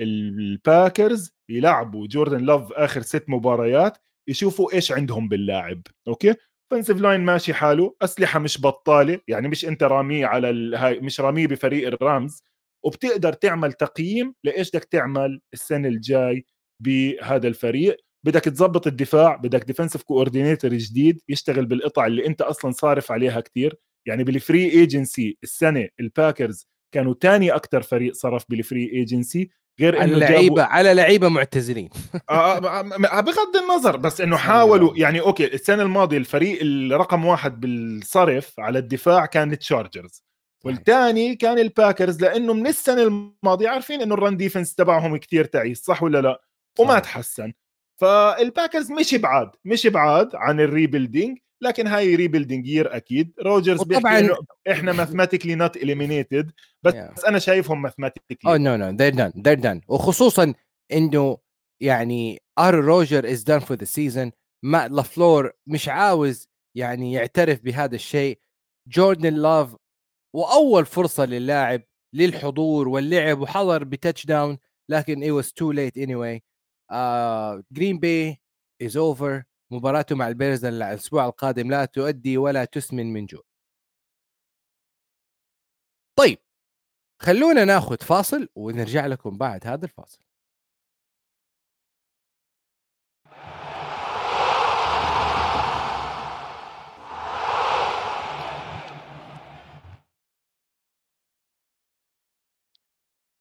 للباكرز يلعبوا جوردن لوف آخر ست مباريات يشوفوا إيش عندهم باللاعب أوكي؟ offensive line ماشي حاله أسلحة مش بطالة يعني مش أنت راميه على الهاي مش راميه بفريق الرامز وبتقدر تعمل تقييم لإيش بدك تعمل السنة الجاي بهذا الفريق. بدك تظبط الدفاع بدك defensive coordinator جديد يشتغل بالقطع اللي انت أصلا صارف عليها كتير. يعني بال free agency السنة الباكرز كانوا تاني أكثر فريق صرف بال free agency غير إنه لعيبه جابوا... على لعيبة معتزلين. آه, آه، بغض النظر بس إنه حاولوا يعني أوكي السنة الماضية الفريق الرقم واحد بالصرف على الدفاع كان التشارجرز والثاني كان الباكرز لأنه من السنة الماضية عارفين إنه ال run defense تبعهم كتير تعيس صح ولا لا؟ وما تحسن. فالباكرز مش بعاد مش بعاد عن ال rebuilding لكن هاي rebuilding year أكيد. روجرز بيحكي إنه إحنا mathematically not eliminated بس yeah. أنا شايفهم mathematically oh no no they're done they're done وخصوصا إنه يعني آرون روجرز is done for the season مات لافلور مش عاوز يعني يعترف بهذا الشيء. جوردن لاف وأول فرصة للاعب للحضور واللعب وحضر ب touchdown لكن it was too late anyway. جرين باي is over مباراته مع البيرز الأسبوع القادم لا تؤدي ولا تسمن من جوع. طيب خلونا ناخذ فاصل ونرجع لكم بعد هذا الفاصل.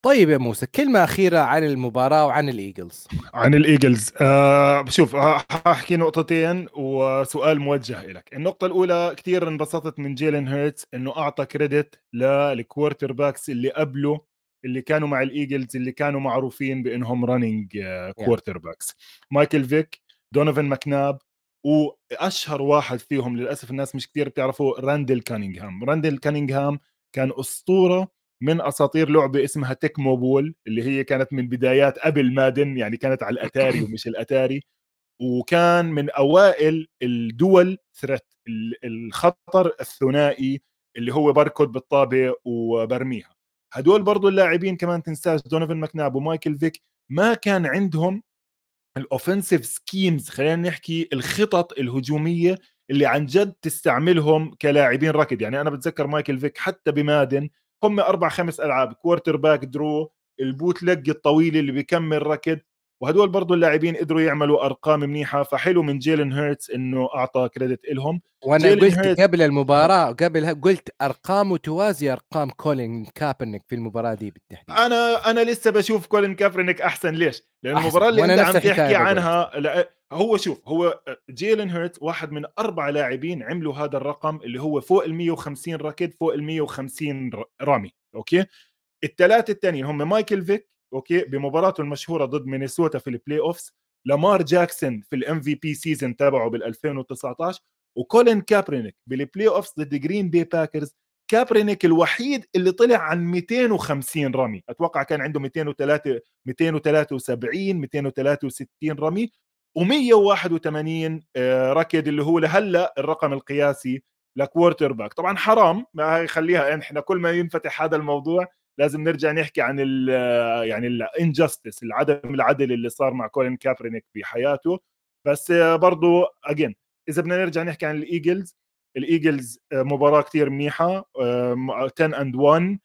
طيب يا موسى كلمة أخيرة عن المباراة وعن الإيجلز. عن الإيجلز. آه شوف هحكي نقطتين وسؤال موجه لك النقطة الأولى كثير انبسطت من جيلين هيرتس إنه أعطى credit لل quarterbacks اللي قبله اللي كانوا مع الإيجلز اللي كانوا معروفين بإنهم running quarterbacks مايكل فيك دونوفن ماكناب وأشهر واحد فيهم للأسف الناس مش كثير بتعرفوا راندل كانينغهام. راندل كانينغهام كان أسطورة من أساطير لعبة اسمها Tecmo Bowl اللي هي كانت من بدايات قبل مادن يعني كانت على الأتاري ومش الأتاري. وكان من أوائل ال dual threat الخطر الثنائي اللي هو بركض بالطابة وبرميها. هدول برضو اللاعبين كمان تنساش دونيفن ماكناب ومايكل فيك ما كان عندهم ال offensive schemes خلينا نحكي الخطط الهجومية اللي عن جد تستعملهم كلاعبين ركض. يعني أنا بتذكر مايكل فيك حتى بمادن هم أربع خمس ألعاب quarterback draw ال bootleg الطويل اللي بيكمل ركض وهدول برضو اللاعبين قدروا يعملوا أرقام منيحة فحلو من جيلن هيرتس إنه أعطى credit لهم وأنا قلت هيرتس... قبل المباراة قبل قلت ارقامه توازي أرقام كولين كابرنيك في المباراة دي بالتحديد. أنا أنا لسه بشوف كولين كابرنيك أحسن ليش؟ لأن المباراة اللي أنت عم تحكي عنها لا هو شوف هو جيلن هيرتس واحد من أربع لاعبين عملوا هذا الرقم اللي هو فوق ال 150 ركض فوق ال 150 رامي أوكي؟ الثلاثه الثانيين هم مايكل فيك أوكي؟ بمباراته المشهورة ضد مينيسوتا في ال playoffs لامار جاكسون في ال MVP season تابعه بال 2019 وكولين كابرينيك بال playoffs ضد جرين بي باكرز كابرينيك الوحيد اللي طلع عن 250 رمي. أتوقع كان عنده 203 273 263 رمي. و181 آه، ركض اللي هو لهلأ الرقم القياسي ل quarterback طبعا حرام ما يخليها إحنا كل ما ينفتح هذا الموضوع لازم نرجع نحكي عن ال يعني ال injustice العدم العدل اللي صار مع كولين كابرينيك بحياته. بس برضو again إذا بدنا نرجع نحكي عن الإيجلز الإيجلز مباراة كثير منيحة 10 and 1 آه،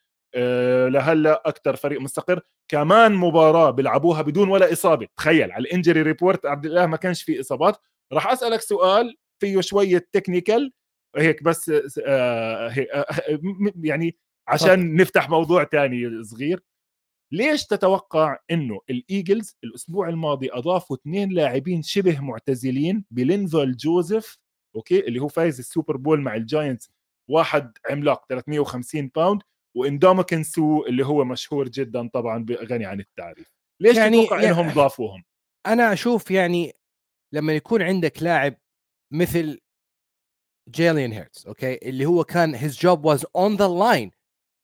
لهلا أكثر فريق مستقر. كمان مباراة بيلعبوها بدون ولا إصابة. تخيل على ال injury report عبد الله ما كانش في إصابات. راح أسألك سؤال فيه شوية technical هيك بس آه آه يعني عشان نفتح موضوع تاني صغير. ليش تتوقع إنه الإيجلز الأسبوع الماضي أضافوا اثنين لاعبين شبه معتزلين بلينفال جوزيف أوكي اللي هو فايز ال Super Bowl مع الجاينتس واحد عملاق 350 pound وندوموكن سو اللي هو مشهور جدا طبعا غني عن التعريف. ليش يعني تتوقع يعني إنهم ضافوهم؟ أنا أشوف يعني لما يكون عندك لاعب مثل جيلين هيرتز أوكي؟ اللي هو كان his job was on the line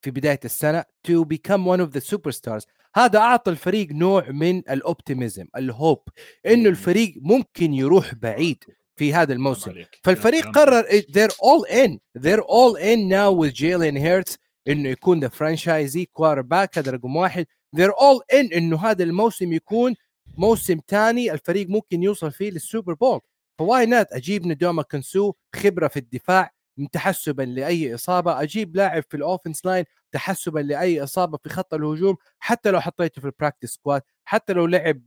في بداية السنة to become one of the superstars. هذا أعطى الفريق نوع من ال optimism ال hope إنه الفريق ممكن يروح بعيد في هذا الموسم. فالفريق قرر they're all in they're all in now with Jalen Hurts إنه يكون the franchise quarterback هذا رقم واحد. They're all in إنه هذا الموسم يكون موسم ثاني الفريق ممكن يوصل فيه لل Super Bowl. ف why not أجيب ندوموكن سو خبرة في الدفاع تحسبا لأي إصابة. أجيب لاعب في ال offense line تحسبا لأي إصابة في خط الهجوم. حتى لو حطيته في ال practice squad حتى لو لعب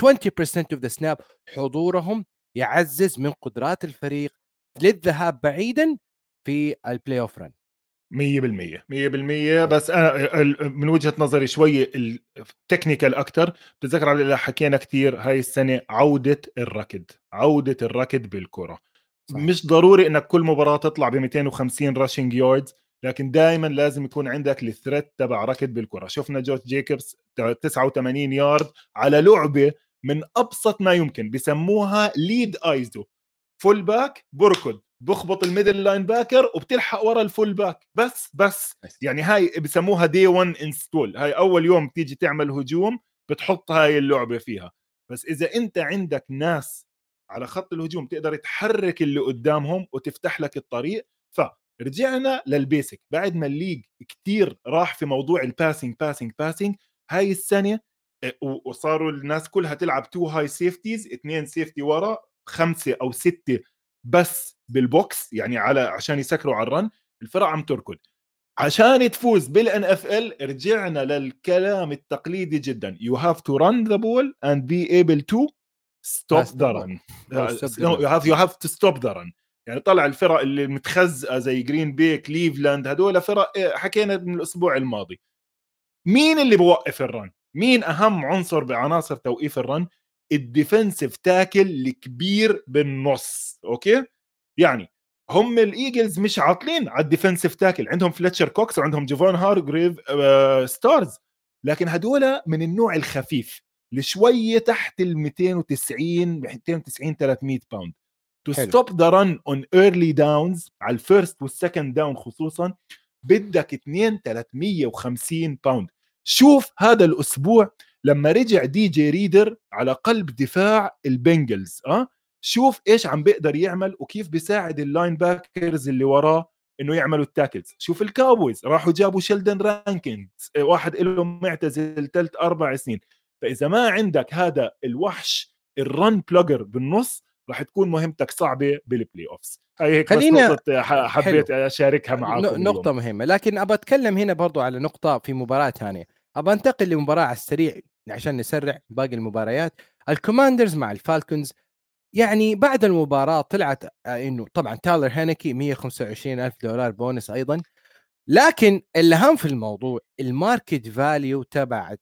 20% of the snap حضورهم يعزز من قدرات الفريق للذهاب بعيدا في ال playoff run 100% 100% بس أنا من وجهة نظري شوية ال technical أكثر بتذكر على اللي حكينا كثير هاي السنة عودة الركض. عودة الركض بالكرة. صح. مش ضروري إنك كل مباراة تطلع ب 250 rushing yards لكن دائما لازم يكون عندك ال threat تبع ركض بالكرة. شفنا جوش جيكوبس 89 يارد على لعبة من أبسط ما يمكن. بسموها lead iso fullback بركض. بخبط ال middle linebacker وبتلحق ورا ال fullback. بس بس. يعني هاي بسموها day 1 install هاي أول يوم تيجي تعمل هجوم بتحط هاي اللعبة فيها. بس إذا أنت عندك ناس على خط الهجوم تقدر تحرك اللي قدامهم وتفتح لك الطريق. فرجعنا لل basic. بعد ما ال league كتير راح في موضوع ال passing passing passing هاي السنة وصاروا الناس كلها تلعب two high safeties اثنين safety ورا خمسة أو ستة بس بال box يعني على عشان يسكروا على ال run الفرق عم تركض. عشان تفوز بال NFL رجعنا للكلام التقليدي جدا. you have to run the ball and be able to stop the run you have you have to stop the run يعني طلع الفرق اللي متخزقة زي جرين بي كليفلاند هدول فرق إيه، حكينا من الأسبوع الماضي. مين اللي بوقف ال run؟ مين أهم عنصر بعناصر توقيف ال run؟ ال defensive tackle الكبير بالنص أوكي؟ يعني هم الإيجلز مش عاطلين على ال defensive tackle عندهم فليتشر كوكس وعندهم جيفون هارجريف آه stars. لكن هدول من النوع الخفيف اللي شوية تحت ال 290 290 300 pound to stop the run on early downs على ال first وال second down خصوصا بدك 2 350 pound شوف هذا الأسبوع لما رجع دي جي ريدر على قلب دفاع البنجلز آه؟ شوف إيش عم بيقدر يعمل وكيف بيساعد ال linebackers اللي وراه إنه يعملوا ال tackles. شوف الكاوبويز راحوا جابوا شيلدن رانكينز واحد له معتزل ثلاث أربع سنين. فإذا ما عندك هذا الوحش ال run plugger بالنص راح تكون مهمتك صعبة بال playoffs هاي هيك خلينا نقطة حبيت حلو. أشاركها معاكم نقطة اليوم. مهمة لكن أبى أتكلم هنا برضو على نقطة في مباراة ثانية. أبى أنتقل لمباراة على السريع. عشان نسرع باقي المباريات. الكوماندرز مع الفالكونز يعني بعد المباراة طلعت آه، إنه طبعا تايلر هاينكي 125 ألف دولار بونس أيضا. لكن الاهم في الموضوع ال market value تبع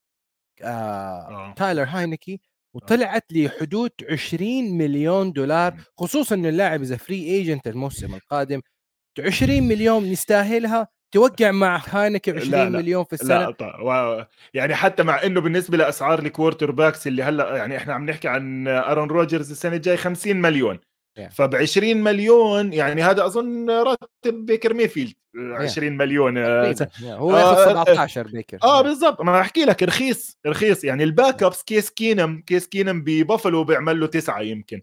آه آه. تايلر هاينكي وطلعت لحدود 20 مليون دولار خصوصا ان اللاعب اذا free agent الموسم القادم. 20 مليون يستاهلها توقع مع هاينكي 20 لا لا. مليون في السنة؟ لا طبعا. يعني حتى مع إنه بالنسبة لأسعار ال quarterbacks اللي هلأ يعني إحنا عم نحكي عن أرون روجرز السنة الجاي 50 مليون. فب 20 مليون يعني هذا أظن راتب بيكر ميفيلد 20 مليون آه هو ياخذ 17 آه، بيكر. آه بالضبط. ما أحكي لك رخيص رخيص. يعني ال backups كيس كينم كيس كينم ببافلو بيعمل له تسعة يمكن.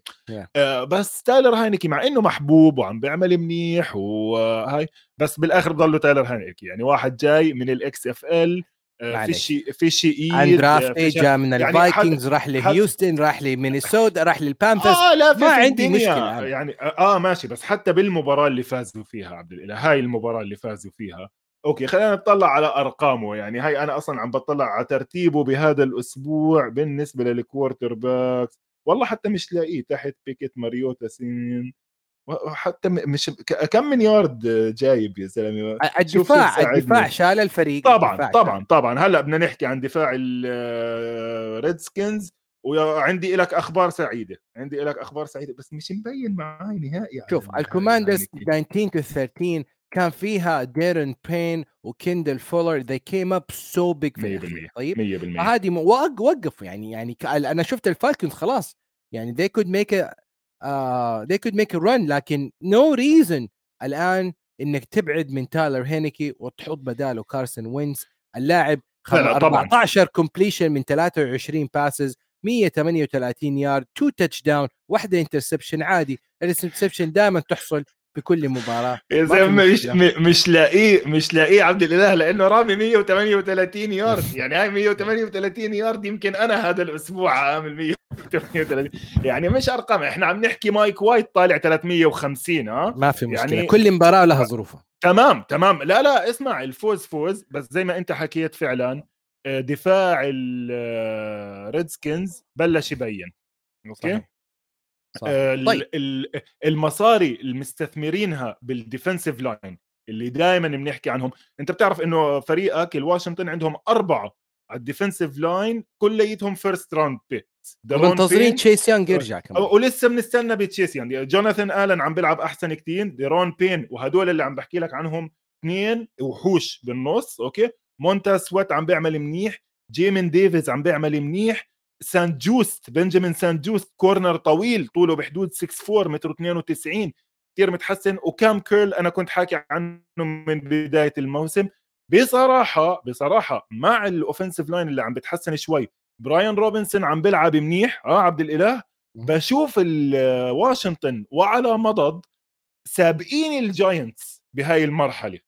آه بس تايلر هاينكي مع إنه محبوب وعم بيعمل منيح وهاي بس بالآخر بضله تايلر هاينكي يعني واحد جاي من الاكس اف ال آه، في شيء في شيء إيد دراف جاء من يعني الفايكنجز راح لهيوستن راح لمينيسوتا راح للبانثرز آه لا ما عندي مشكلة يعني آه ماشي بس حتى بالمباراة اللي فازوا فيها عبد الإله هاي المباراة اللي فازوا فيها أوكي خلينا نطلع على أرقامه. يعني هاي أنا أصلا عم بطلع على ترتيبه بهذا الأسبوع بالنسبة للكوارتر باكس. والله حتى مش لاقيه تحت بيكت ماريوتا سين. حتى مش كم من يارد جايب يا زلمة؟ الدفاع الدفاع شال الفريق طبعا طبعا طبعا. هلأ بدنا نحكي عن دفاع الريدسكنز وعندي لك أخبار سعيدة عندي لك أخبار سعيدة بس مش مبين معي نهائي شوف الكوماندرز 19 to 13 كان فيها ديرون بين وكندل فولر they came up so big في طيب 100% هذه وقفوا يعني يعني أنا شفت الفالكونز خلاص يعني they could make a uh, they could make a run لكن no reason الآن إنك تبعد من تايلر هينيكي وتحط بداله كارسون وينز اللاعب 14 completion من 23 passes 138 يارد 2 touchdown واحدة interception عادي. ال interception دائما تحصل بكل مباراة. يا زلمة مش مش لاقيه مش لاقيه عبد الإله لأنه رامي 138 يارد. يعني هاي 138 يارد يمكن أنا هذا الأسبوع عامل 138 يعني مش أرقام إحنا عم نحكي مايك وايت طالع 350 ها؟ ما في مشكلة. يعني كل مباراة لها ظروفها. تمام تمام. لا لا اسمع الفوز فوز بس زي ما أنت حكيت فعلا آه، دفاع الريدسكنز آه، بلش يبين. أوكي؟ صح. طيب. المصاري المستثمرينها بال defensive line اللي دائما بنحكي عنهم أنت بتعرف إنه فريقك الواشنطن عندهم أربعة على ال defensive line كليتهم first round picks منتظرين تشيس يانج يرجع كمان. ولسه بنستنى بتشيس يانج جوناثان آلن عم بيلعب أحسن كتير ديرون بين وهدول اللي عم بحكي لك عنهم اثنين وحوش بالنص أوكي؟ مونتيز سوات عم بيعمل منيح جيمين ديفيز عم بيعمل منيح سانت جوست بنجامين سانت جوست corner طويل طوله بحدود 6 4 متر 92 كثير متحسن وكام كيرل أنا كنت حاكي عنه من بداية الموسم. بصراحة بصراحة مع ال offensive line اللي عم بتحسن شوي براين روبنسون عم بيلعب منيح آه عبد الإله؟ بشوف واشنطن وعلى مضض سابقين الجاينتس بهاي المرحلة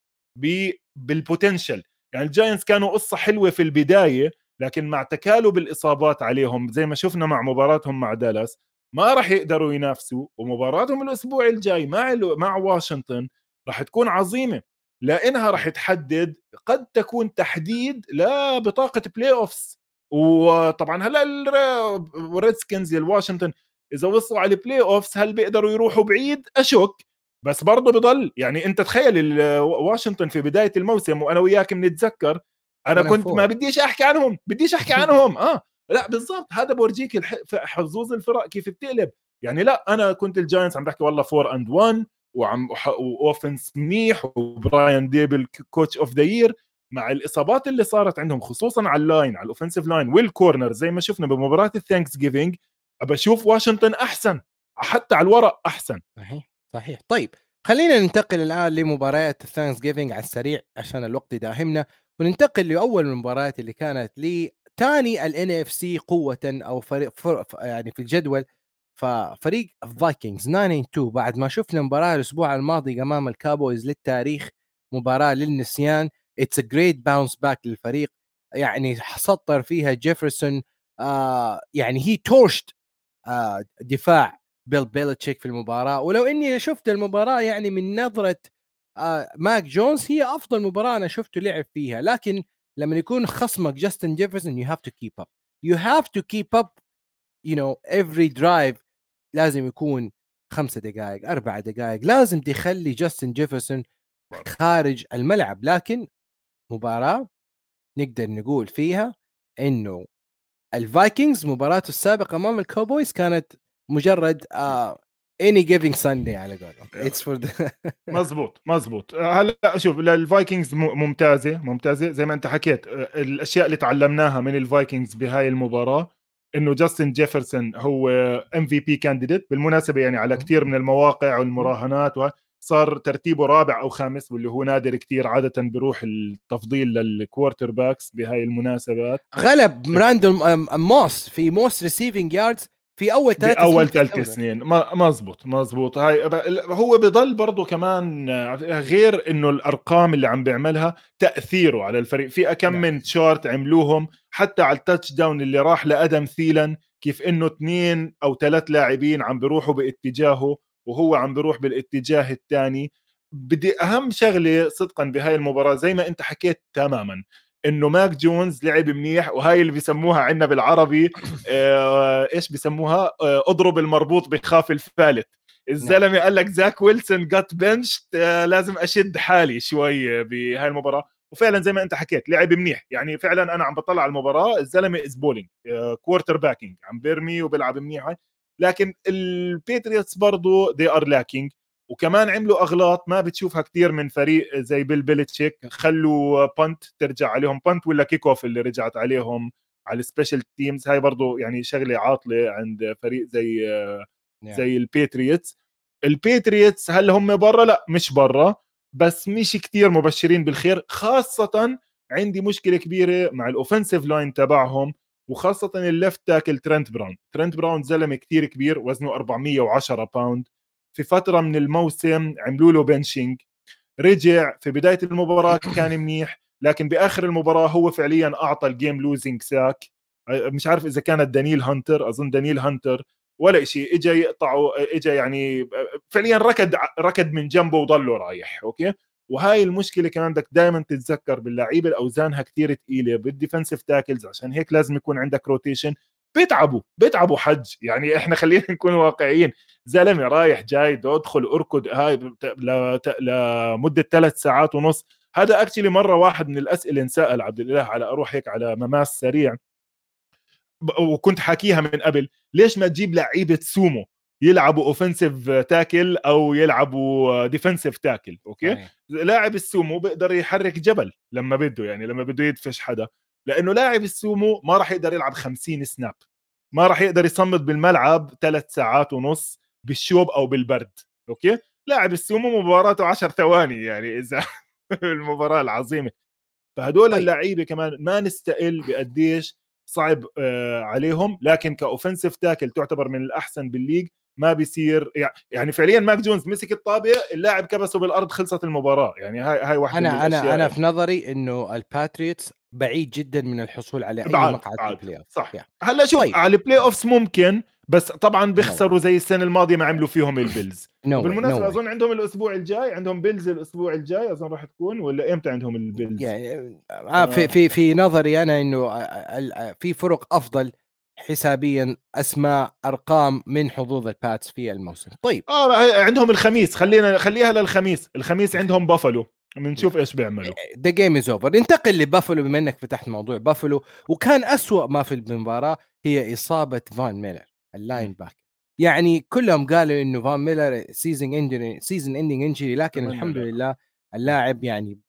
بال potential يعني الجاينتس كانوا قصة حلوة في البداية لكن مع تكالب الإصابات عليهم زي ما شفنا مع مباراتهم مع دالاس ما راح يقدروا ينافسوا ومباراتهم الأسبوع الجاي مع مع واشنطن راح تكون عظيمة لأنها راح تحدد قد تكون تحديد لبطاقه playoffs وطبعا هلا الريدسكنز الواشنطن إذا وصلوا على ال playoffs هل بيقدروا يروحوا بعيد؟ أشك بس برضه بضل يعني أنت تخيل واشنطن في بداية الموسم وأنا وياك بنتذكر أنا كنت ما بديش أحكي عنهم بديش أحكي عنهم. آه. لا بالضبط. هذا بورجيك حظوظ الفرق كيف بتقلب. يعني لا أنا كنت الجاينتس عم بحكي والله 4 and 1 وعم و offense منيح وبراين ديبل coach of the year مع الإصابات اللي صارت عندهم خصوصا على ال line على ال offensive line وال corner زي ما شفنا بمباراة ال Thanksgiving أشوف واشنطن أحسن. حتى على الورق أحسن. صحيح صحيح. طيب خلينا ننتقل الآن لمباريات ال Thanksgiving على السريع عشان الوقت يداهمنا. وننتقل لأول المباريات اللي كانت لثاني ال NFC قوة أو فريق يعني في الجدول ففريق الفايكنجز 9 2 بعد ما شفنا مباراة الأسبوع الماضي أمام الكاوبويز للتاريخ مباراة للنسيان it's great bounce back للفريق. يعني سطر فيها جيفرسون آه يعني he torched آه دفاع بيل بيلتشيك في المباراة. ولو إني شفت المباراة يعني من نظرة ماك جونز هي أفضل مباراة أنا شفته لعب فيها لكن لما يكون خصمك جاستن جيفرسون you have to keep up you have to keep up you know every drive لازم يكون خمسة دقائق أربعة دقائق لازم تخلي جاستن جيفرسون خارج الملعب لكن مباراة نقدر نقول فيها إنه الفايكنجز مباراته السابقة أمام الكاوبويز كانت مجرد آه any given Sunday على قولهم. it's for مزبوط مزبوط. هلا شوف الفايكنجز ممتازة ممتازة. زي ما انت حكيت الأشياء اللي تعلمناها من الفايكنجز بهاي المباراة إنه جاستن جيفرسون هو MVP candidate بالمناسبة يعني على كثير من المواقع والمراهنات صار ترتيبه رابع أو خامس واللي هو نادر كثير عادة بيروح التفضيل لل quarterbacks بهاي المناسبات. غلب راندي موس في most receiving yards في أول ثلاث أول ثلاث سنين. مزبوط مزبوط هاي هو بضل برضه كمان غير إنه الأرقام اللي عم بيعملها تأثيره على الفريق. في كم نعم. من شارت عملوهم حتى على ال touchdown اللي راح لأدم ثيلن كيف إنه اثنين أو ثلاث لاعبين عم بيروحوا باتجاهه وهو عم بيروح بالاتجاه الثاني. بدي أهم شغلة صدقا بهاي المباراة زي ما أنت حكيت تماما إنه ماك جونز لعب منيح وهاي اللي بيسموها عندنا بالعربي آه إيش بيسموها؟ آه اضرب المربوط بخاف الفالت. الزلمة قال لك زاك ويلسون got benched آه لازم أشد حالي شوي بهاي المباراة. وفعلا زي ما أنت حكيت لعب منيح. يعني فعلا أنا عم بطلع على المباراة الزلمة is balling quarterbacking عم بيرمي وبيلعب منيح لكن الباتريوتس برضه they are lacking وكمان عملوا أغلاط ما بتشوفها كثير من فريق زي بيل بيلتشيك خلوا punt ترجع عليهم punt ولا kick off اللي رجعت عليهم على ال special teams هاي برضه يعني شغلة عاطلة عند فريق زي زي الباتريوتس الباتريوتس هل هم برا؟ لا مش برا بس مش كثير مبشرين بالخير خاصة عندي مشكلة كبيرة مع ال offensive line تبعهم وخاصة ال left tackle ترنت براون ترنت براون زلمة كثير كبير وزنه 410 pound في فترة من الموسم عملوا له benching رجع في بداية المباراة كان منيح لكن بآخر المباراة هو فعليا أعطى ال game losing sack مش عارف إذا كانت دانيل هانتر أظن دانيل هانتر ولا شيء اجى يقطعه اجى يعني فعليا ركض ركض من جنبه وضله رايح okay؟ وهاي المشكلة كمان بدك دائما تتذكر باللعيبه الأوزانها كثير ثقيله بال defensive tackles عشان هيك لازم يكون عندك rotation بيتعبوا بيتعبوا حج. يعني إحنا خلينا نكون واقعيين. زلمة رايح جاي أدخل أركض هاي لمدة ثلاث ساعات ونص. هذا actually مرة واحد من الأسئلة انسأل عبد الإله على أروح هيك على مماس سريع. وكنت حاكيها من قبل. ليش ما تجيب لعيبة سومو يلعبوا offensive tackle أو يلعبوا defensive tackle okay؟ أيه. لاعب السومو بيقدر يحرك جبل لما بده يعني لما بده يدفش حدا. لأنه لاعب السومو ما راح يقدر يلعب 50 snap. ما راح يقدر يصمد بالملعب ثلاث ساعات ونص بالشوب أو بالبرد. okay؟ لاعب السومو مباراته 10 ثواني يعني إذا المباراة العظيمة. فهدول طيب. اللعيبة كمان ما نستقل بقديش صعب آه، عليهم لكن ك offensive tackle تعتبر من الأحسن بال league. ما بيصير يعني فعليا ماك جونز مسك الطابة اللاعب كبسه بالأرض خلصت المباراة. يعني هاي هاي واحدة أنا أنا أنا في نظري إنه الباتريوتس بعيد جدا من الحصول على أي مقعد في ال playoff صح. يعني. هلأ شوف طيب. على ال playoffs ممكن بس طبعا بيخسروا زي السنة الماضية ما عملوا فيهم البيلز no بالمناسبة no أظن عندهم الأسبوع الجاي عندهم بيلز الأسبوع الجاي أظن راح تكون ولا إمتى عندهم البيلز يعني آه في في في نظري أنا إنه في فرق أفضل حسابيا أسماء أرقام من حظوظ الباتس في الموسم. طيب. آه عندهم الخميس. خلينا خليها للخميس. الخميس عندهم بافلو. بنشوف إيش بيعملوا. the game is over ننتقل لبافلو بما إنك فتحت موضوع بافلو وكان أسوأ ما في المباراة هي إصابة فون ميلر ال linebacker. يعني كلهم قالوا إنه فون ميلر season ending season ending injury لكن الحمد لله اللاعب يعني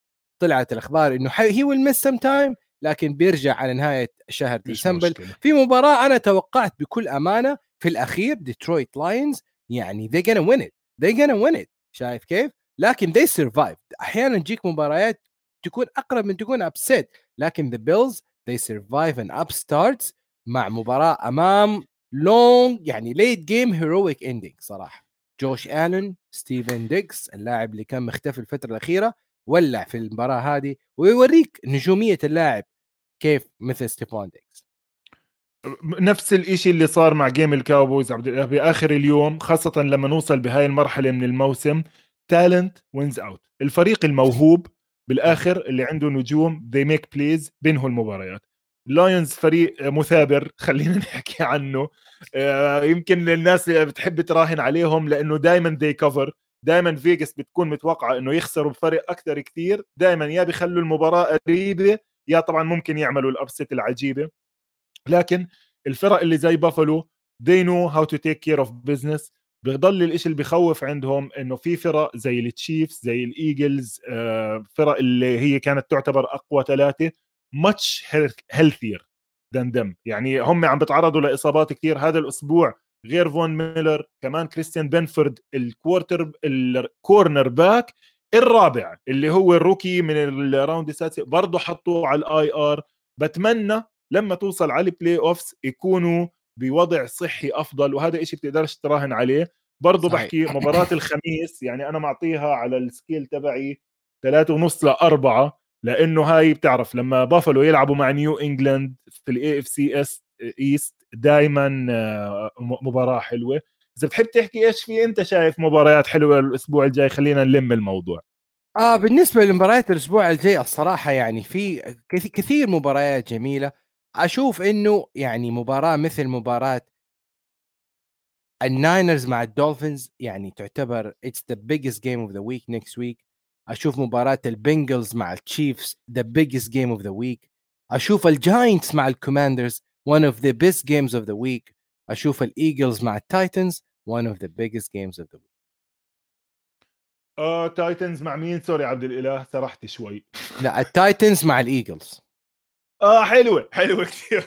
طلعت الأخبار إنه هي will miss some time لكن بيرجع على نهاية شهر ديسمبر. في مباراة أنا توقعت بكل أمانة في الأخير ديترويت لاينز يعني they gonna win it they gonna win it شايف كيف؟ لكن they survived. أحيانا تجيك مباريات تكون أقرب من تكون upset لكن the Bills they survive and upstarts مع مباراة أمام لونج يعني late game heroic ending صراحة. جوش آلن ستيفن ديجز اللاعب اللي كان مختفي الفترة الأخيرة ولع في المباراة هذه ويوريك نجومية اللاعب. كيف مثل ستيفان ديجز؟ نفس الشيء اللي صار مع game الكاوبويز عبد الله باخر اليوم خاصة لما نوصل بهاي المرحلة من الموسم talent wins out الفريق الموهوب بالآخر اللي عنده نجوم they make plays بينهوا المباريات. Lions فريق مثابر خلينا نحكي عنه. آه، يمكن الناس بتحب تراهن عليهم لأنه دائما they cover. دائما فيجاس بتكون متوقعة إنه يخسروا بفرق أكثر كثير. دائما يا بيخلوا المباراة قريبة يا طبعا ممكن يعملوا ال upset العجيبة. لكن الفرق اللي زي Buffalo they know how to take care of business. بضل الإشي اللي بخوف عندهم إنه في فرق زي ال Chiefs زي ال Eagles آه، فرق اللي هي كانت تعتبر أقوى ثلاثة much healthier than them. يعني هم عم بتعرضوا لإصابات كثير هذا الأسبوع. غير Von Miller كمان Christian Benford ال quarter ال cornerback الرابع اللي هو ال rookie من ال round السادس برضه حطوه على ال IR بتمنى لما توصل على ال playoffs يكونوا بوضع صحي أفضل وهذا إشي بتقدرش تراهن عليه. برضه بحكي مباراة الخميس يعني أنا معطيها على ال scale تبعي ثلاثة ونص لأربعة لأنه هاي بتعرف لما بافلو يلعبوا مع New England في ال AFC East دائما مباراة حلوة. إذا بتحب تحكي إيش في أنت شايف مباريات حلوة الأسبوع الجاي؟ خلينا نلم الموضوع. آه بالنسبة لمباريات الأسبوع الجاي الصراحة يعني في كثير مباريات جميلة. أشوف إنه يعني مباراة مثل مباراة ال Niners مع ال Dolphins يعني تعتبر it's the biggest game of the week next week أشوف مباراة ال Bengals مع ال Chiefs the biggest game of the week أشوف ال Giants مع ال Commanders one of the best games of the week. أشوف ال Eagles مع ال Titans one of the biggest games of the week. آه Titans مع مين؟ sorry عبد الإله سرحت شوي. لا ال Titans مع ال Eagles آه حلوة حلوة كثير.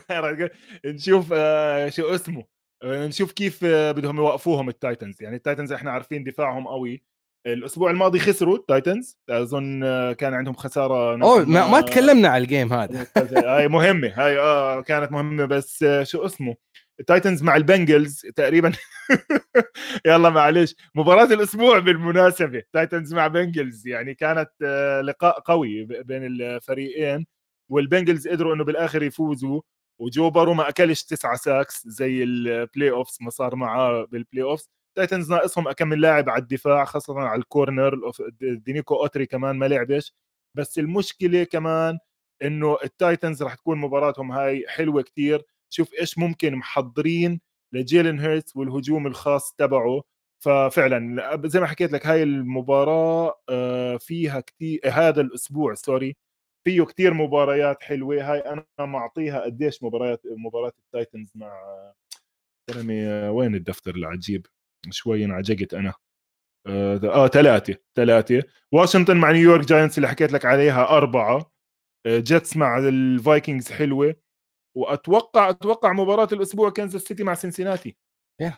نشوف آه شو اسمه آه نشوف كيف آه بدهم يوقفوهم ال Titans يعني ال Titans إحنا عارفين دفاعهم قوي. الأسبوع الماضي خسروا ال Titans أظن آه، كان عندهم خسارة أوه ما, ما تكلمنا على ال game هذا. هاي مهمة هاي آه كانت مهمة. بس شو اسمه؟ ال Titans مع ال Bengals تقريبا. يلا معلش مباراة الأسبوع بالمناسبة. Titans مع Bengals يعني كانت آه، لقاء قوي بين الفريقين وال Bengals قدروا إنه بالآخر يفوزوا و Joe Burrow ما أكلش تسعة sacks زي ال playoffs ما صار معاه بال playoffs Titans ناقصهم كم لاعب على الدفاع خاصة على ال corner Denico Autry كمان ما لعبش. بس المشكلة كمان إنه ال Titans راح تكون مباراتهم هاي حلوة كتير. شوف إيش ممكن محضرين ل Jalen Hurts والهجوم الخاص تبعه. ففعلا زي ما حكيت لك هاي المباراة آه، فيها كثير هذا الأسبوع sorry فيه كثير مباريات حلوة. هاي أنا معطيها قديش مباريات مباراة ال Titans مع كلمي وين الدفتر العجيب؟ شوي انعجقت أنا. آه ثلاثة ثلاثة واشنطن مع نيويورك Giants اللي حكيت لك عليها أربعة. Jets مع ال Vikings حلوة. وأتوقع أتوقع مباراة الأسبوع Kansas City مع Cincinnati yeah.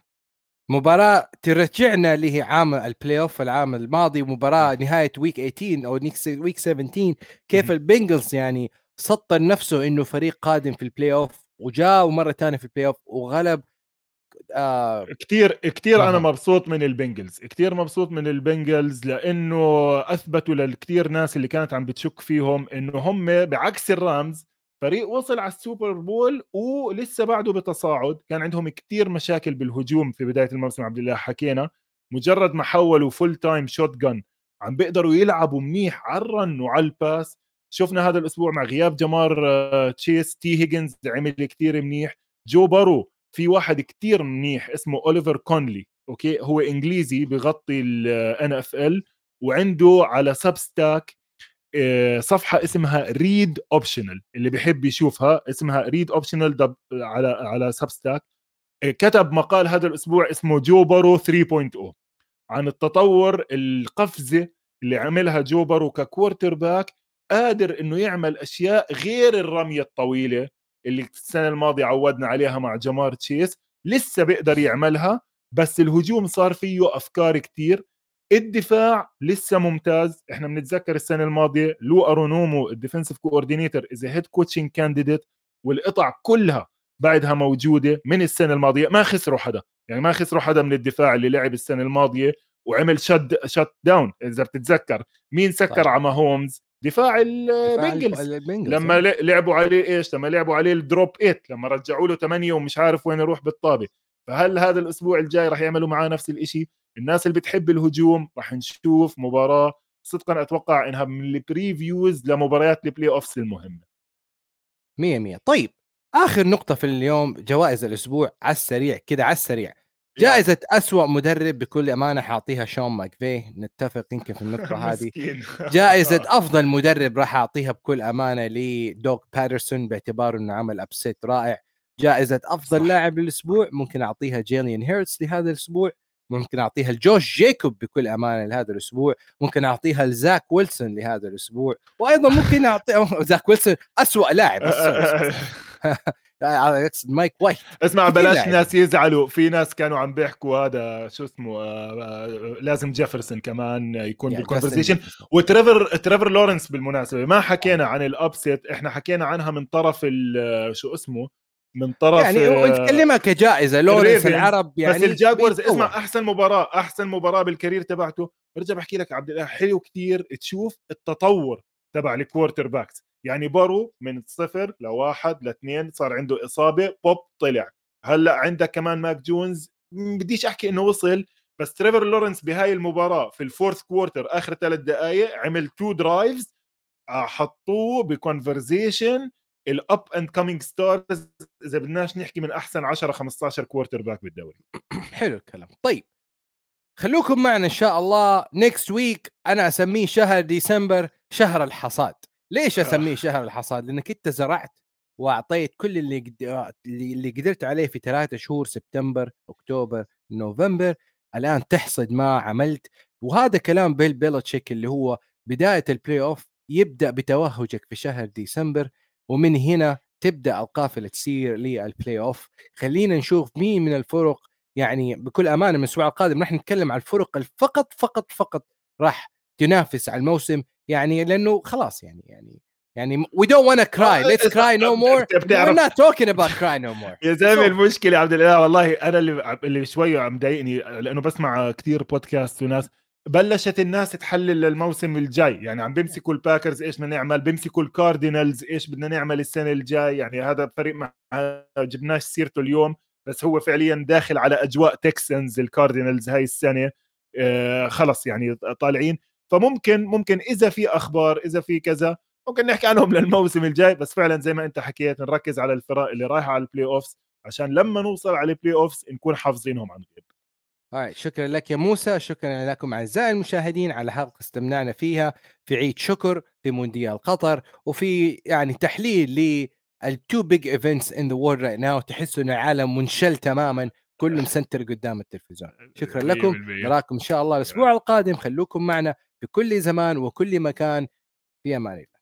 مباراة ترجعنا اللي هي عام ال playoff العام الماضي مباراة نهاية week 18 أو week 17 كيف ال Bengals يعني سطر نفسه إنه فريق قادم في ال playoff وجاء مرة ثانية في ال playoff وغلب آه كثير كثير آه. أنا مبسوط من البنجلز كثير مبسوط من ال Bengals لأنه أثبتوا للكثير ناس اللي كانت عم بتشك فيهم إنه هم بعكس ال Rams فريق وصل على ال Super Bowl ولسه بعده بتصاعد. كان عندهم كثير مشاكل بالهجوم في بداية الموسم عبد الله حكينا. مجرد ما حولوا full time shotgun عم بيقدروا يلعبوا منيح على ال run وعلى ال pass. شفنا هذا الأسبوع مع غياب Ja'Marr آه، Chase Tee Higgins عمل كثير منيح. Joe Burrow في واحد كتير منيح اسمه Oliver Connolly okay؟ هو إنجليزي بغطي ال NFL وعنده على Substack آه، صفحة اسمها Read Optional اللي بيحب يشوفها اسمها Read Optional على على Substack آه، كتب مقال هذا الأسبوع اسمه Joe Burrow 3.0 عن التطور القفزة اللي عملها Joe Burrow ك quarterback قادر إنه يعمل أشياء غير الرمية الطويلة اللي السنة الماضية عودنا عليها مع Ja'Marr Chase لسه بيقدر يعملها بس الهجوم صار فيه أفكار كتير. الدفاع لسه ممتاز. إحنا بنتذكر السنة الماضية Lou Anarumo ال defensive coordinator as head coaching candidate والقطع كلها بعدها موجودة من السنة الماضية. ما خسروا حدا. يعني ما خسروا حدا من الدفاع اللي لعب السنة الماضية وعمل شد shutdown إذا بتتذكر مين سكر على Mahomes دفاع ال Bengals لما لعبوا عليه إيش؟ لما لعبوا عليه ال drop 8 لما رجعوا له 8 ومش عارف وين يروح بالطابة. فهل هذا الأسبوع الجاي راح يعملوا معاه نفس الشيء الناس اللي بتحب الهجوم راح نشوف مباراة. صدقا أتوقع إنها من ال previews لمباريات ال playoffs المهمة. 100 100 طيب آخر نقطة في اليوم جوائز الأسبوع على السريع كده على السريع. جائزة أسوأ مدرب بكل أمانة حاعطيها Sean McVay. نتفق يمكن في النقطة هذه. جائزة أفضل مدرب راح أعطيها بكل أمانة ل Doug Pederson باعتباره أنه عمل upset رائع. جائزة أفضل لاعب للأسبوع ممكن أعطيها جيلين هيرتس لهذا الأسبوع. ممكن أعطيها لجوش جيكوب بكل أمانة لهذا الأسبوع ممكن أعطيها لزاك ويلسون لهذا الأسبوع وأيضا ممكن أعطي زاك ويلسون أسوأ لاعب اقصد مايك وايت اسمع بلاش ناس يزعلوا في ناس كانوا عم بيحكوا هذا شو اسمه آه آه لازم جيفرسون كمان يكون يعني بال conversation وتريفر تريفر لورنس بالمناسبة ما حكينا عن ال upset إحنا حكينا عنها من طرف شو اسمه من طرف يعني تكلمها كجائزة لورنس العرب يعني بس الجاكوارز اسمع أحسن مباراة أحسن مباراة بال career تبعته. برجع بحكي لك عبد الله حلو كثير تشوف التطور تبع ال quarterbacks يعني بارو من صفر لواحد لاثنين صار عنده إصابة بوب طلع. هلأ عندك كمان ماك جونز. بديش أحكي إنه وصل بس تريفر لورنس بهاي المباراة في ال fourth quarter آخر ثلاث دقائق عمل two drives حطوه ب conversation ال up and coming stars إذا بدناش نحكي من أحسن 10 15 quarterback بالدوري. حلو الكلام. طيب خلوكم معنا إن شاء الله next week أنا أسميه شهر ديسمبر شهر الحصاد. ليش أسميه شهر الحصاد؟ لأنك أنت زرعت وأعطيت كل اللي قد... اللي قدرت عليه في ثلاثة شهور سبتمبر أكتوبر نوفمبر. الآن تحصد ما عملت. وهذا كلام بيل بيلتشيك اللي هو بداية ال playoff يبدأ بتوهجك في شهر ديسمبر. ومن هنا تبدأ القافله تسير لل playoff خلينا نشوف مين من الفرق يعني بكل أمانة من الأسبوع القادم راح نتكلم عن الفرق فقط فقط فقط راح تنافس على الموسم. يعني لأنه خلاص يعني يعني يعني we don't want to cry. Let's cry no more. we're not talking about cry no more. يا زلمة المشكلة عبد الإله والله أنا اللي اللي شوية عم ضايقني لأنه بسمع كثير بودكاست وناس بلشت الناس تحلل الموسم الجاي. يعني عم بيمسكوا الباكرز إيش بدنا نعمل بيمسكوا الكاردينالز إيش بدنا نعمل السنة الجاي. يعني هذا فريق ما جبناش سيرته اليوم بس هو فعليا داخل على أجواء تكسنز الكاردينالز هاي السنة. آه خلص يعني طالعين. فممكن ممكن إذا في أخبار إذا في كذا ممكن نحكي عنهم للموسم الجاي. بس فعلا زي ما أنت حكيت نركز على الفرق اللي رايحة على ال playoffs عشان لما نوصل على ال playoffs نكون حافظينهم عن غيب هاي شكرا لك يا موسى شكرا لكم أعزائي المشاهدين على حلقة استمتعنا فيها في عيد شكر في مونديال قطر وفي يعني تحليل لل two big events in the world right now تحسوا ان العالم منشل تماما كله مسنتر قدام التلفزيون. شكرا لكم نراكم إن شاء الله الأسبوع القادم خلوكم معنا في كل زمان وكل مكان في أمان الله.